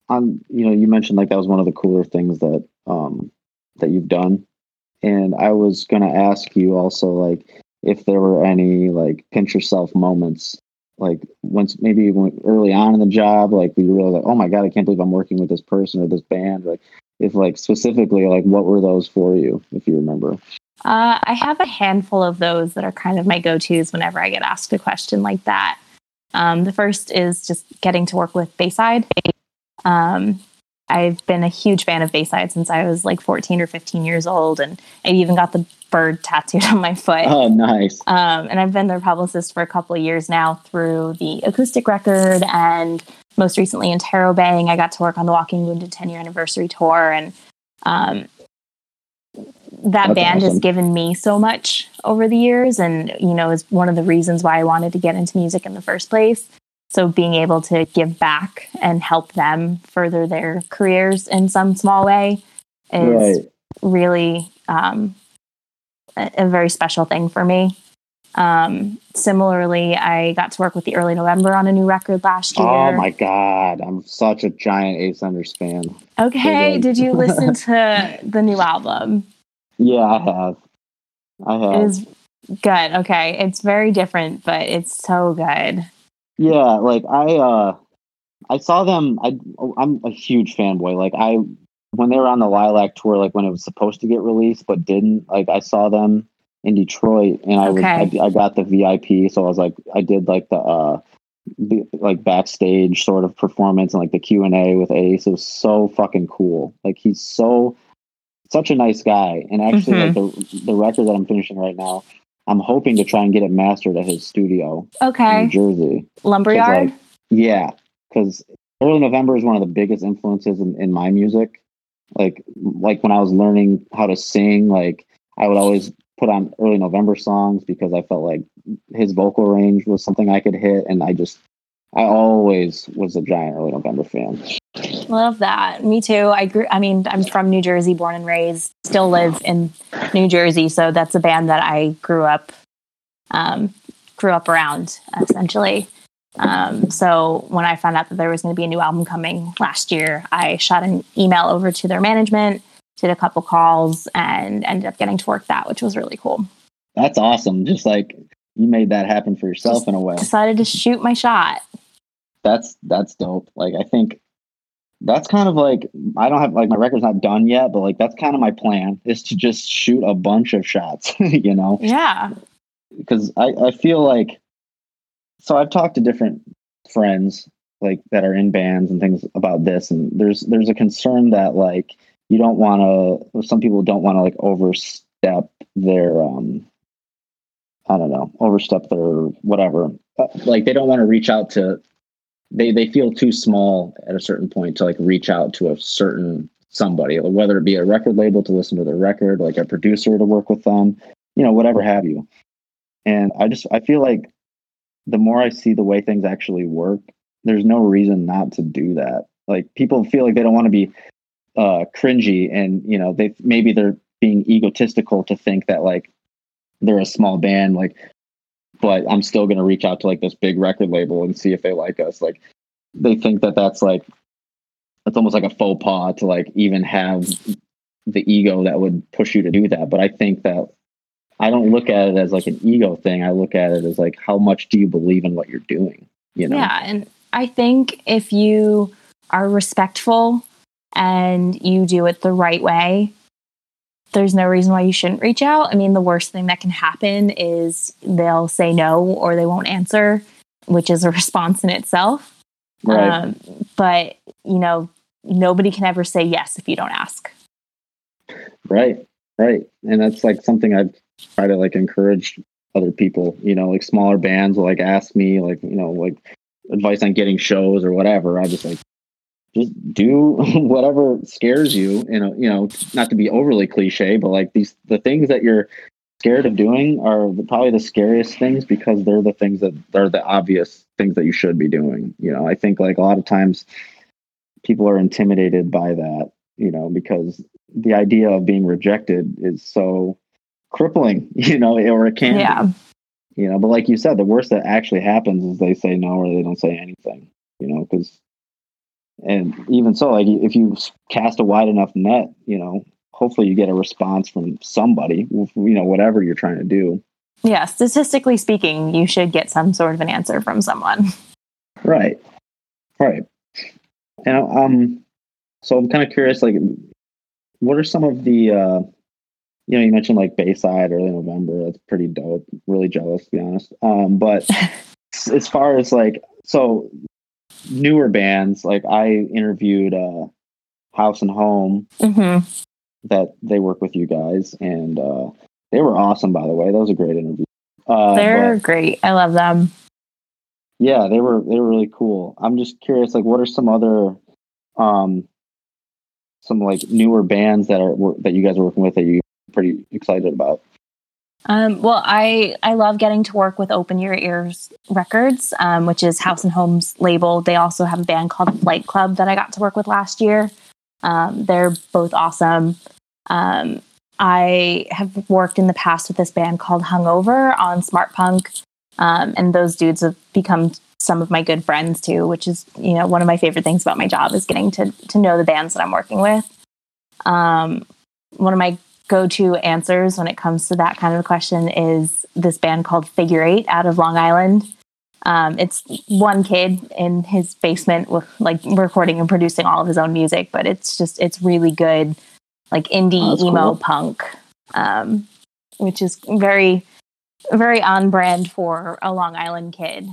on you know you mentioned like that was one of the cooler things that um that you've done and i was going to ask you also like if there were any like pinch yourself moments like once maybe early on in the job like we were like oh my god i can't believe i'm working with this person or this band like if like specifically like what were those for you if you remember Uh, I have a handful of those that are kind of my go tos whenever I get asked a question like that. Um, the first is just getting to work with Bayside. Um, I've been a huge fan of Bayside since I was like 14 or 15 years old, and I even got the bird tattooed on my foot. oh nice Um, and I've been their publicist for a couple of years now through the acoustic record and most recently Interrobang. I got to work on the Walking Wounded 10 year anniversary tour. And um, that That's band has given me so much over the years and you know is one of the reasons why i wanted to get into music in the first place so being able to give back and help them further their careers in some small way is Right. really um, a, a very special thing for me um, similarly i got to work with the early november on a new record last year Oh my god, I'm such a giant Ace Enders fan. okay did you listen to the new album Yeah, I have. I have. is good. Okay. It's very different, but it's so good. Yeah, like I uh I saw them I I'm a huge fanboy. Like I when they were on the Lilac tour like when it was supposed to get released but didn't, like I saw them in Detroit and I was I, I got the VIP so I was like I did like the uh the, like backstage sort of performance and like the Q&A with Ace. It was so fucking cool. Like he's so such a nice guy. And actually like the the record that I'm finishing right now, I'm hoping to try and get it mastered at his studio in Okay. New Jersey. Lumberyard. like, Yeah, because early November is one of the biggest influences in, in my music. Like, like when I was learning how to sing, like I would always put on early November songs because I felt like his vocal range was something I could hit, and I just, I always was a giant early November fan. Love that. Me too. I grew I mean, I'm from New Jersey, born and raised, still live in New Jersey, so that's a band that I grew up um grew up around essentially. Um, so when I found out that there was going to be a new album coming last year, I shot an email over to their management, did a couple calls, and ended up getting to work that, which was really cool. That's awesome. Just like you made that happen for yourself Just in a way. Decided to shoot my shot. that's that's dope. Like I think that's kind of like I don't have like my record's not done yet, but like that's kind of my plan is to just shoot a bunch of shots, you know, Yeah. because I I feel like so I've talked to different friends like that are in bands and things about this, and there's there's a concern that like you don't want to. Some people don't want to like overstep their um. I don't know, overstep their whatever. Uh, Like they don't want to reach out to they they feel too small at a certain point to like reach out to a certain somebody, whether it be a record label to listen to their record, like a producer to work with them, you know, whatever have you. And I just I feel like the more I see the way things actually work, there's no reason not to do that. Like people feel like they don't want to be uh cringy and you know, they maybe they're being egotistical to think that like they're a small band like but I'm still going to reach out to like this big record label and see if they like us. Like they think that that's like it's almost like a faux pas to like even have the ego that would push you to do that. But I think that I don't look at it as like an ego thing. I look at it as like how much do you believe in what you're doing? You know? Yeah, and I think if you are respectful and you do it the right way, there's no reason why you shouldn't reach out. I mean, the worst thing that can happen is they'll say no or they won't answer, which is a response in itself. Right. Um, but, you know, nobody can ever say yes if you don't ask. Right. Right. And that's like something I've tried to like encourage other people, you know, like smaller bands will like ask me like, you know, like advice on getting shows or whatever. I just like just do whatever scares you, you know, you know, not to be overly cliche, but like these the things that you're scared of doing are the, probably the scariest things because they're the things that are the obvious things that you should be doing. You know, I think like a lot of times people are intimidated by that, you know, because the idea of being rejected is so crippling, you know, or it can be, Yeah. you know, but like you said, the worst that actually happens is they say no or they don't say anything, you know, because, and even so, like if you cast a wide enough net, you know, hopefully you get a response from somebody, you know, whatever you're trying to do. Yeah. Statistically speaking, you should get some sort of an answer from someone. Right. Right. And um, so I'm kind of curious, like, what are some of the, uh, you know, you mentioned like Bayside early November. That's pretty dope. Really jealous, to be honest. Um, but as far as like, so newer bands, like I interviewed uh, House and Home hmm that they work with you guys, and uh, they were awesome. By the way, that was a great interview. Uh, They're but- great. I love them. yeah they were they were really cool i'm just curious like what are some other um some like newer bands that are that you guys are working with that you're pretty excited about. Um, well, I I love getting to work with Open Your Ears Records, um, which is House and Home's label. They also have a band called Flight Club that I got to work with last year. Um, they're both awesome. Um, I have worked in the past with this band called Hungover on Smart Punk, um, and those dudes have become some of my good friends too. Which is you know one of my favorite things about my job is getting to to know the bands that I'm working with. Um, one of my go-to answers when it comes to that kind of a question is this band called Figure Eight out of Long Island. Um, it's one kid in his basement with like recording and producing all of his own music, but it's just it's really good, like indie Oh, emo cool. punk, um, which is very very on brand for a Long Island kid.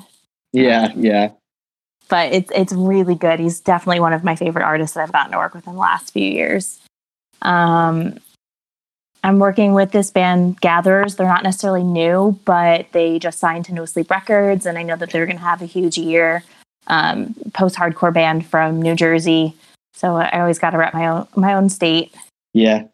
Yeah, yeah. But it's it's really good. He's definitely one of my favorite artists that I've gotten to work with in the last few years. Um, I'm working with this band Gatherers. They're not necessarily new, but they just signed to No Sleep Records, and I know that they're going to have a huge year. Um, Post hardcore band from New Jersey, so I always got to rep my own my own state. Yeah.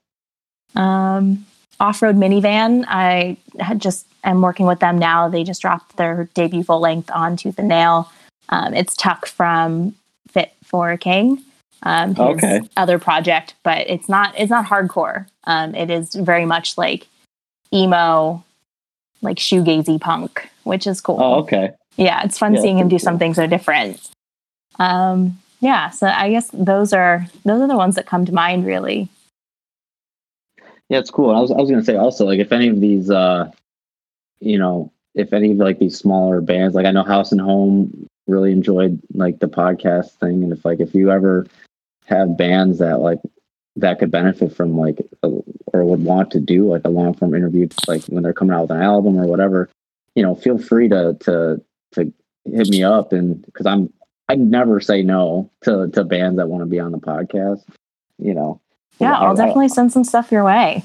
Um, Off Road Minivan. I had just am working with them now. They just dropped their debut full length on Tooth and Nail. Um, it's Tuck from Fit for a King. Um, his Okay. other project, but it's not it's not hardcore. Um, it is very much like emo, like shoegazy punk, which is cool. Oh, okay. Yeah, it's fun Yeah, seeing him do cool. something so different. Um, yeah, so I guess those are those are the ones that come to mind really. Yeah, it's cool. I was I was gonna say also like if any of these uh you know, if any of like these smaller bands, like I know House and Home really enjoyed like the podcast thing and if like if you ever have bands that like that could benefit from like a, or would want to do like a long form interview like when they're coming out with an album or whatever, you know, feel free to to to hit me up and because I'm I never say no to to bands that want to be on the podcast, you know. Yeah, I- I'll I- definitely send some stuff your way.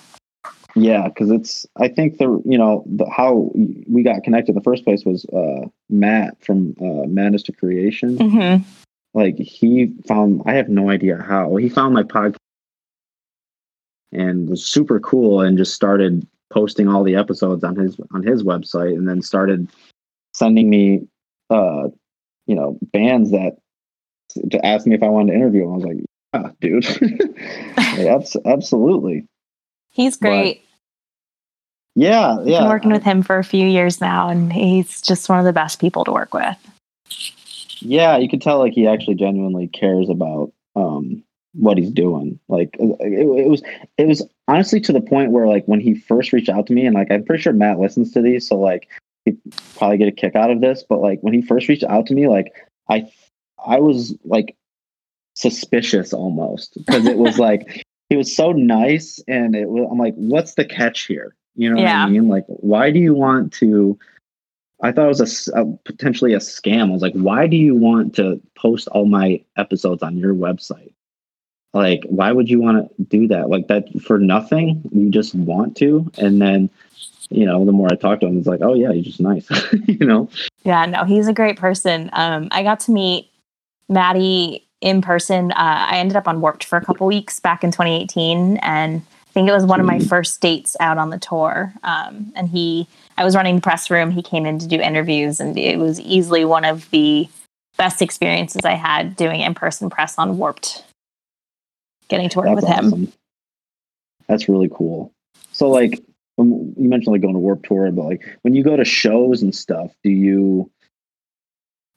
yeah, because it's. I think the you know the how we got connected in the first place was uh, Matt from uh, Madness to Creation. hmm Like he found. I have no idea how he found my podcast and was super cool and just started posting all the episodes on his on his website and then started sending me uh you know bands that to ask me if I wanted to interview him. I was like, yeah, dude, Yeah, abs- absolutely. He's great. Yeah, I've yeah. been working with him for a few years now, and he's just one of the best people to work with. Yeah you could tell like he actually genuinely cares about um what he's doing. Like it, it was it was honestly to the point where like when he first reached out to me and like i'm pretty sure matt listens to these so like he'd probably get a kick out of this but like when he first reached out to me like i i was like suspicious almost because it was like he was so nice and it was i'm like what's the catch here? You know what i mean? Like why do you want to I thought it was a a, potentially a scam. I was like, why do you want to post all my episodes on your website? Like, why would you want to do that? Like that for nothing? You just want to, and then, you know, the more I talked to him, it's like, oh yeah, you're just nice, you know. Yeah, no, he's a great person. Um, I got to meet Maddie in person. Uh, I ended up on Warped for a couple weeks back in 2018, and I think it was one of my first dates out on the tour. Um, and he, I was running the press room. He came in to do interviews, and it was easily one of the best experiences I had doing in person press on Warped. Getting to work That's with him. That's really cool. So, like, when you mentioned like going to Warped Tour, but like when you go to shows and stuff, do you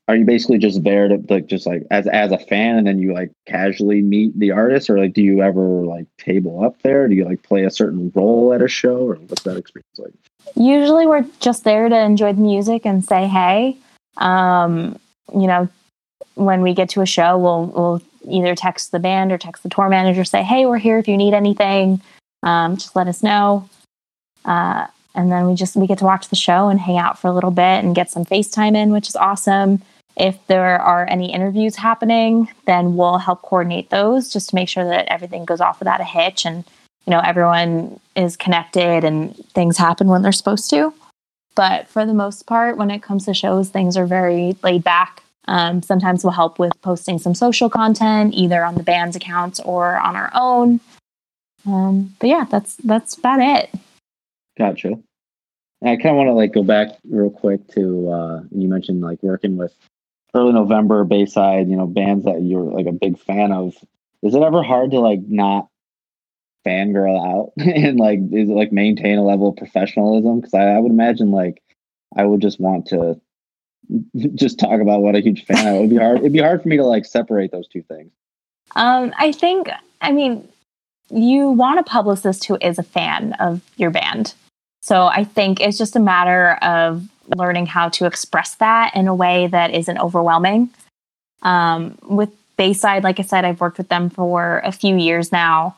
are you basically just there to like just like as as a fan, and then you like casually meet the artist, or like do you ever like table up there? Do you like play a certain role at a show, or what's that experience like? Usually we're just there to enjoy the music and say hey. Um, you know when we get to a show we'll we'll either text the band or text the tour manager say hey we're here if you need anything. Um, just let us know. Uh, and then we just we get to watch the show and hang out for a little bit and get some facetime in which is awesome. If there are any interviews happening then we'll help coordinate those just to make sure that everything goes off without a hitch and you know everyone is connected and things happen when they're supposed to but for the most part when it comes to shows things are very laid back um, sometimes we'll help with posting some social content either on the band's accounts or on our own Um, but yeah, that's that's about it. Gotcha. And I kind of want to like go back real quick to uh, you mentioned like working with early November Bayside, you know, bands that you're like a big fan of. Is it ever hard to like not fangirl out and like is it like maintain a level of professionalism? Because I, I would imagine like I would just want to just talk about what a huge fan I would be hard. It'd be hard for me to like separate those two things. Um, I think, I mean, you want a publicist who is a fan of your band. So I think it's just a matter of learning how to express that in a way that isn't overwhelming. Um, with Bayside, like I said, I've worked with them for a few years now.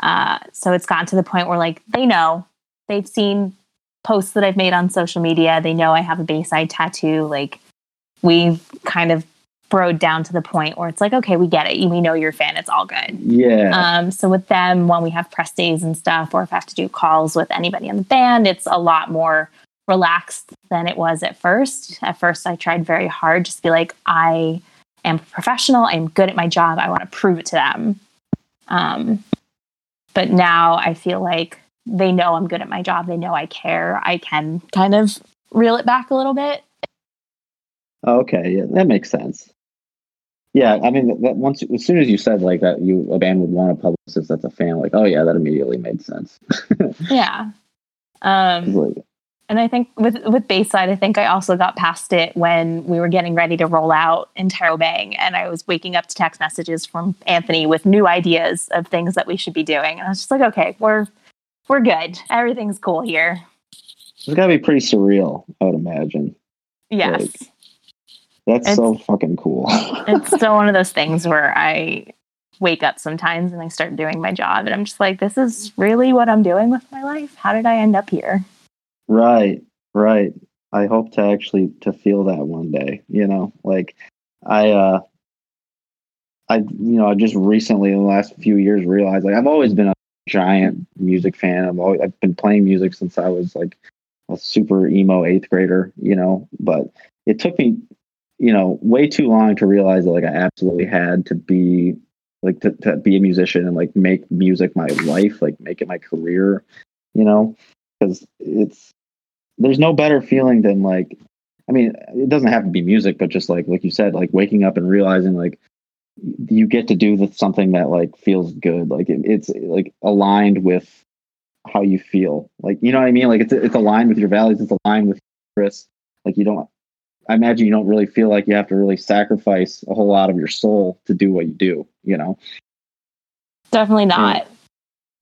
Uh, so it's gotten to the point where like they know, they've seen posts that I've made on social media. They know I have a Bayside tattoo. Like we've kind of broed down to the point where it's like, okay, we get it. We know you're a fan. It's all good. Yeah. Um, so with them, when we have press days and stuff, or if I have to do calls with anybody in the band, it's a lot more relaxed than it was at first. At first, I tried very hard just to be like, I am professional. I'm good at my job. I want to prove it to them. Um, but now I feel like they know I'm good at my job. They know I care. I can kind of reel it back a little bit. Okay, yeah, that makes sense. Yeah, I mean, that, that once as soon as you said like that, you a band would want a publicist that's a fan. Like, oh yeah, that immediately made sense. yeah. Um, like, and I think with with Bayside, I think I also got past it when we were getting ready to roll out in Interrobang, and I was waking up to text messages from Anthony with new ideas of things that we should be doing, and I was just like, okay, we're we're good. Everything's cool here. It's got to be pretty surreal, I would imagine. Yes. Like, that's It's- so fucking cool. it's still one of those things where I wake up sometimes and I start doing my job, and I'm just like, this is really what I'm doing with my life. How did I end up here? Right, right. I hope to actually to feel that one day. You know, like I, uh I, you know, I just recently in the last few years realized like I've always been a giant music fan. I've always I've been playing music since I was like a super emo eighth grader. You know, but it took me, you know, way too long to realize that like I absolutely had to be like to, to be a musician and like make music my life, like make it my career, you know, because it's there's no better feeling than like I mean, it doesn't have to be music, but just like like you said, like waking up and realizing like you get to do the, something that like feels good, like it, it's like aligned with how you feel, like you know what I mean, like it's it's aligned with your values, it's aligned with your interests. Like you don't, I imagine you don't really feel like you have to really sacrifice a whole lot of your soul to do what you do. You know, Definitely not.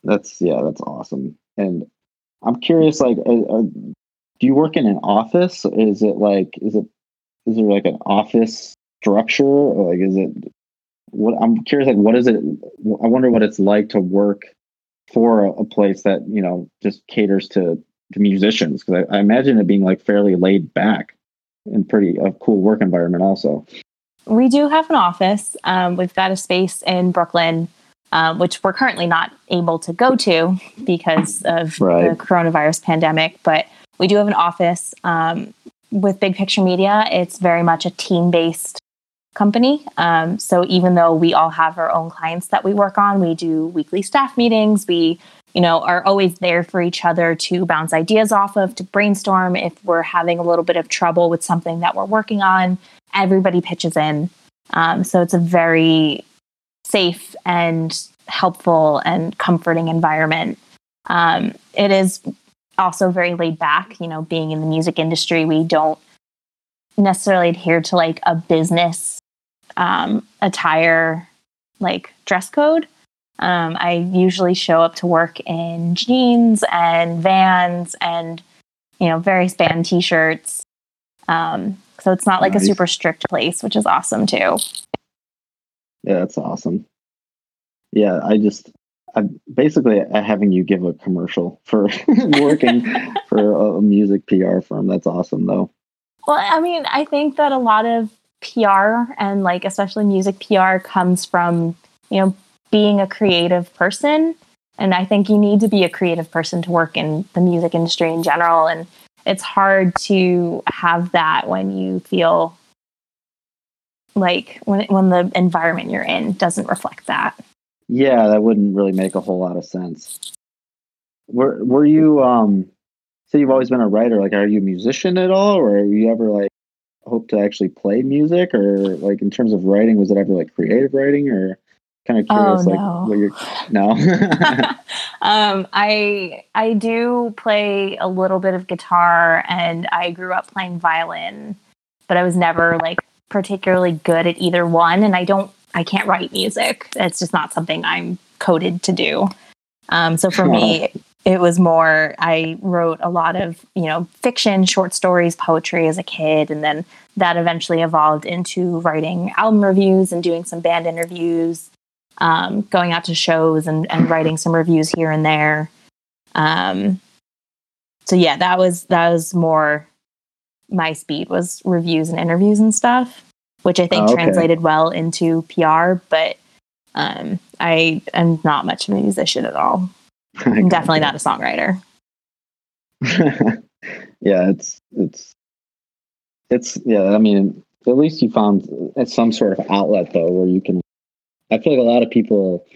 that's yeah, that's awesome. And I'm curious, like, uh, uh, do you work in an office? Is it like, is it, is there like an office structure, or like, is it? What I'm curious, like, what is it? I wonder what it's like to work for a, a place that you know just caters to to musicians, because I, I imagine it being like fairly laid back and pretty a cool work environment, also. We do have an office. Um, we've got a space in Brooklyn, um, which we're currently not able to go to because of Right. the coronavirus pandemic. But we do have an office. Um, with Big Picture Media, it's very much a team based company. Um, so even though we all have our own clients that we work on, we do weekly staff meetings. We you know, are always there for each other to bounce ideas off of, to brainstorm. If we're having a little bit of trouble with something that we're working on, everybody pitches in. Um, so it's a very safe and helpful and comforting environment. Um, it is also very laid back. You know, being in the music industry, we don't necessarily adhere to like a business um, attire, like dress code. Um, I usually show up to work in jeans and vans and, you know, various band t shirts. Um, so it's not like a super strict place, which is awesome too. Yeah, that's awesome. Yeah, I just I'm basically uh, having you give a commercial for working for a music PR firm. That's awesome, though. Well, I mean, I think that a lot of PR and like especially music PR comes from, you know, being a creative person. And I think you need to be a creative person to work in the music industry in general. And it's hard to have that when you feel like when when the environment you're in doesn't reflect that. Yeah, that wouldn't really make a whole lot of sense. Were were you um so you've always been a writer, like are you a musician at all or are you ever like hope to actually play music or like in terms of writing, was it ever like creative writing or kind of curious Oh, like no. what you're no. um, I I do play a little bit of guitar, and I grew up playing violin, but I was never like particularly good at either one. And I don't, I can't write music. It's just not something I'm coded to do. Um, so for me, it was more. I wrote a lot of you know fiction, short stories, poetry as a kid, and then that eventually evolved into writing album reviews and doing some band interviews um, going out to shows and, and writing some reviews here and there. Um, so yeah, that was that was more my speed was reviews and interviews and stuff, which I think Oh, okay. translated well into PR. But um, I am not much of a musician at all. I'm definitely not a songwriter. yeah, it's it's it's yeah. I mean, at least you found some sort of outlet though, where you can. I feel like a lot of people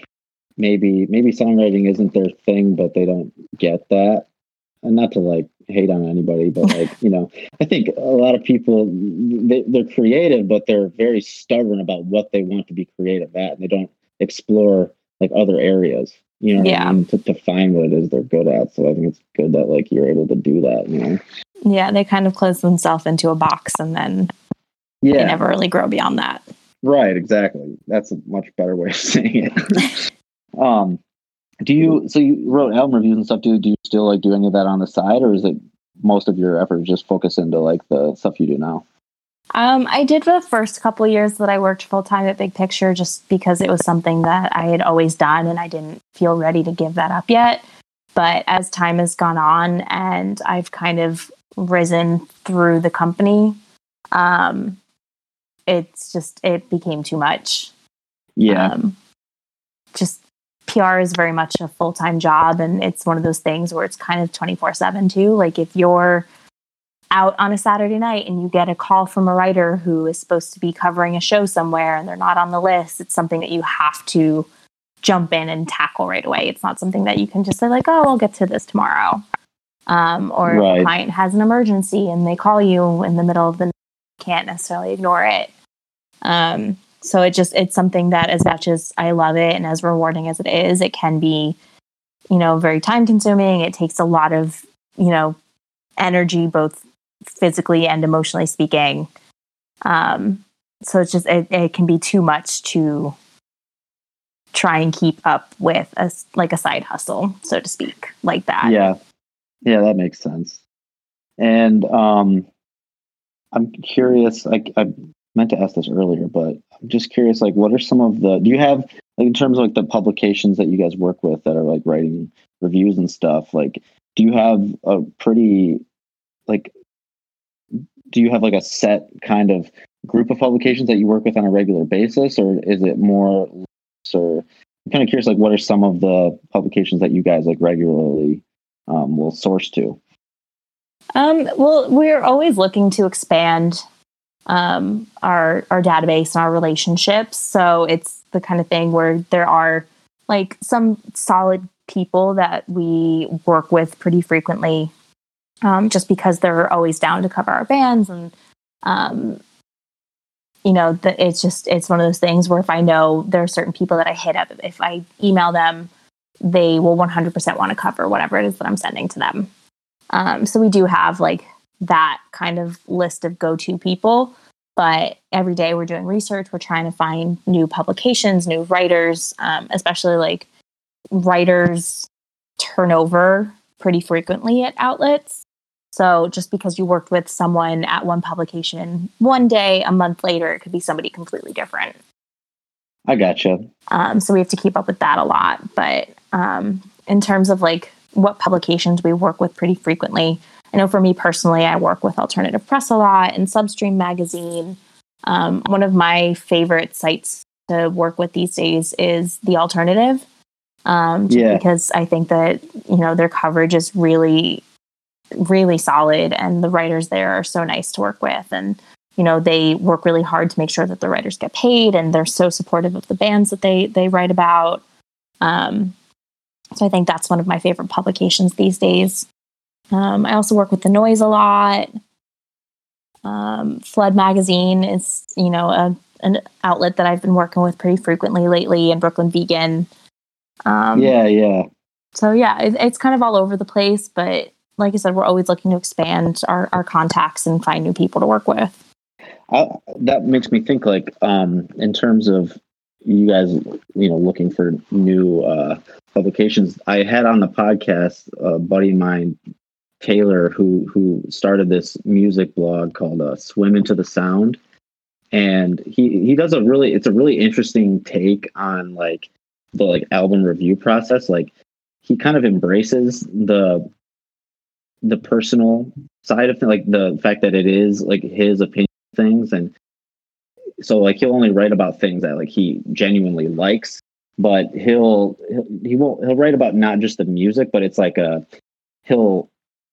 maybe maybe songwriting isn't their thing, but they don't get that. And not to like hate on anybody, but like you know, I think a lot of people they, they're creative, but they're very stubborn about what they want to be creative at, and they don't explore like other areas. You know, what I mean? to, to find what it is they're good at. So I think it's good that like you're able to do that. You know. Yeah, they kind of close themselves into a box and then they Yeah. never really grow beyond that. Right, exactly. That's a much better way of saying it. um, do you so you wrote album reviews and stuff? Do do you still like do any of that on the side, or is it most of your effort just focus into like the stuff you do now? Um, I did for the first couple of years that I worked full time at Big Picture just because it was something that I had always done and I didn't feel ready to give that up yet. But as time has gone on and I've kind of risen through the company, um, it's just, it became too much. Yeah, Um, just PR is very much a full time job, and it's one of those things where it's kind of 24 7 too. Like if you're out on a Saturday night and you get a call from a writer who is supposed to be covering a show somewhere and they're not on the list, it's something that you have to jump in and tackle right away. It's not something that you can just say, like, oh, I'll get to this tomorrow. Um, or if Right. a client has an emergency and they call you in the middle of the night, you can't necessarily ignore it. Um, so it just it's something that as much as I love it and as rewarding as it is, it can be, you know, very time consuming. It takes a lot of, you know, energy, both physically and emotionally speaking. Um, so it's just it, it can be too much to try and keep up with a s- like a side hustle, so to speak, like that. yeah, yeah. That makes sense. And um, I'm curious. Like I meant to ask this earlier, but just curious. Like, what are some of the? Do you have like in terms of like the publications that you guys work with that are like writing reviews and stuff? Like, do you have a pretty like? Do you have like a set kind of group of publications that you work with on a regular basis, or is it more? Or I'm kind of curious. Like, what are some of the publications that you guys like regularly um, will source to? Um, well, we're always looking to expand um, our our database and our relationships. So it's the kind of thing where there are like some solid people that we work with pretty frequently, um, just because they're always down to cover our bands and. Um, you know, that it's just it's one of those things where if I know there are certain people that I hit up, if I email them, they will 100% want to cover whatever it is that I'm sending to them. Um, so we do have like that kind of list of go to people. But every day we're doing research. We're trying to find new publications, new writers, um, especially like writers turnover pretty frequently at outlets. So just because you worked with someone at one publication one day, a month later, it could be somebody completely different. I gotcha. Um, so we have to keep up with that a lot. But um, in terms of like what publications we work with pretty frequently, I know for me personally, I work with Alternative Press a lot and Substream Magazine. Um, one of my favorite sites to work with these days is The Alternative. Um, Yeah. because I think that, you know, their coverage is really, really solid and the writers there are so nice to work with. And, you know, they work really hard to make sure that the writers get paid and they're so supportive of the bands that they, they write about. Um, so I think that's one of my favorite publications these days. Um, I also work with the noise a lot. Um, Flood magazine is, you know, a, an outlet that I've been working with pretty frequently lately, and Brooklyn Vegan. Um, yeah, yeah. So yeah, it, it's kind of all over the place, but like I said, we're always looking to expand our, our contacts and find new people to work with. I, that makes me think like um, in terms of you guys, you know, looking for new uh, publications. I had on the podcast a buddy of mine, Taylor, who who started this music blog called uh, "Swim into the Sound," and he he does a really it's a really interesting take on like the like album review process. Like he kind of embraces the the personal side of things, like the fact that it is like his opinion things and so like he'll only write about things that like he genuinely likes but he'll, he'll he won't he'll write about not just the music but it's like a he'll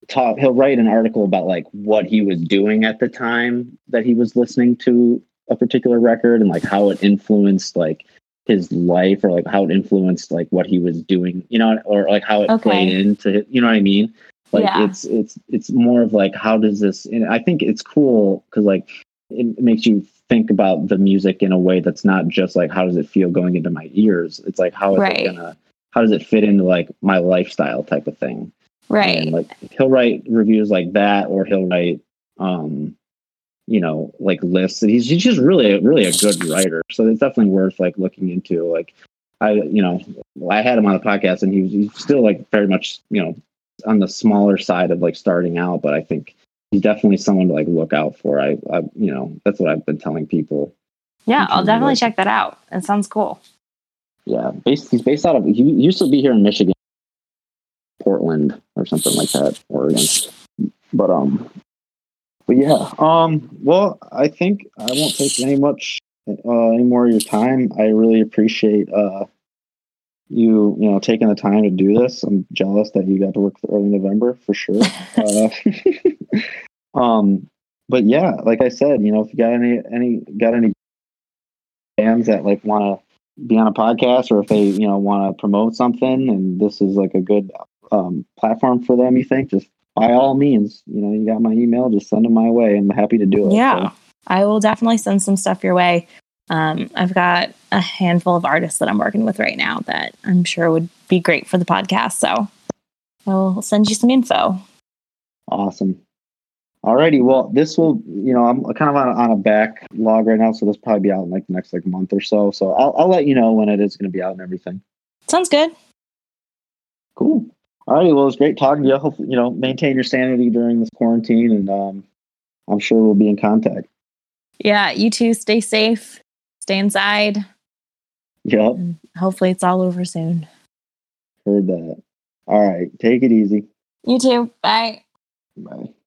talk he'll write an article about like what he was doing at the time that he was listening to a particular record and like how it influenced like his life or like how it influenced like what he was doing you know or like how it Okay. played into you know what i mean like Yeah. it's it's it's more of like how does this and i think it's cool because like it makes you think about the music in a way that's not just like how does it feel going into my ears it's like how is Right. it gonna how does it fit into like my lifestyle type of thing Right. and like he'll write reviews like that or he'll write um you know like lists. He's, he's just really really a good writer. So it's definitely worth like looking into. Like i you know i had him on the podcast and he was he's still like very much you know on the smaller side of like starting out. But i think he's definitely someone to like look out for. I, I you know that's what i've been telling people. Yeah, I'll definitely check that out. It sounds cool. yeah based he's based out of he used to be here in michigan portland or something like that oregon. But um but yeah um well i think i won't take any much uh any more of your time. I really appreciate uh you you know taking the time to do this. I'm jealous that you got to work early november for sure. Uh, um but yeah like i said you know if you got any any got any fans that like want to be on a podcast or if they you know want to promote something and this is like a good um, platform for them you think just by all means you know you got my email just send them my way i'm happy to do it Yeah, So, I will definitely send some stuff your way. Um, I've got a handful of artists that I'm working with right now that I'm sure would be great for the podcast. So I'll send you some info. awesome alrighty well this will you know i'm kind of on, on a backlog right now so this will probably be out in like the next like month or so so i'll, I'll let you know when it is going to be out and everything Sounds good. cool alrighty well it was great talking to you hopefully you know maintain your sanity during this quarantine and um i'm sure we'll be in contact Yeah, you too. Stay safe. Stay inside. yep And hopefully, it's all over soon. heard that all right take it easy You too. Bye. bye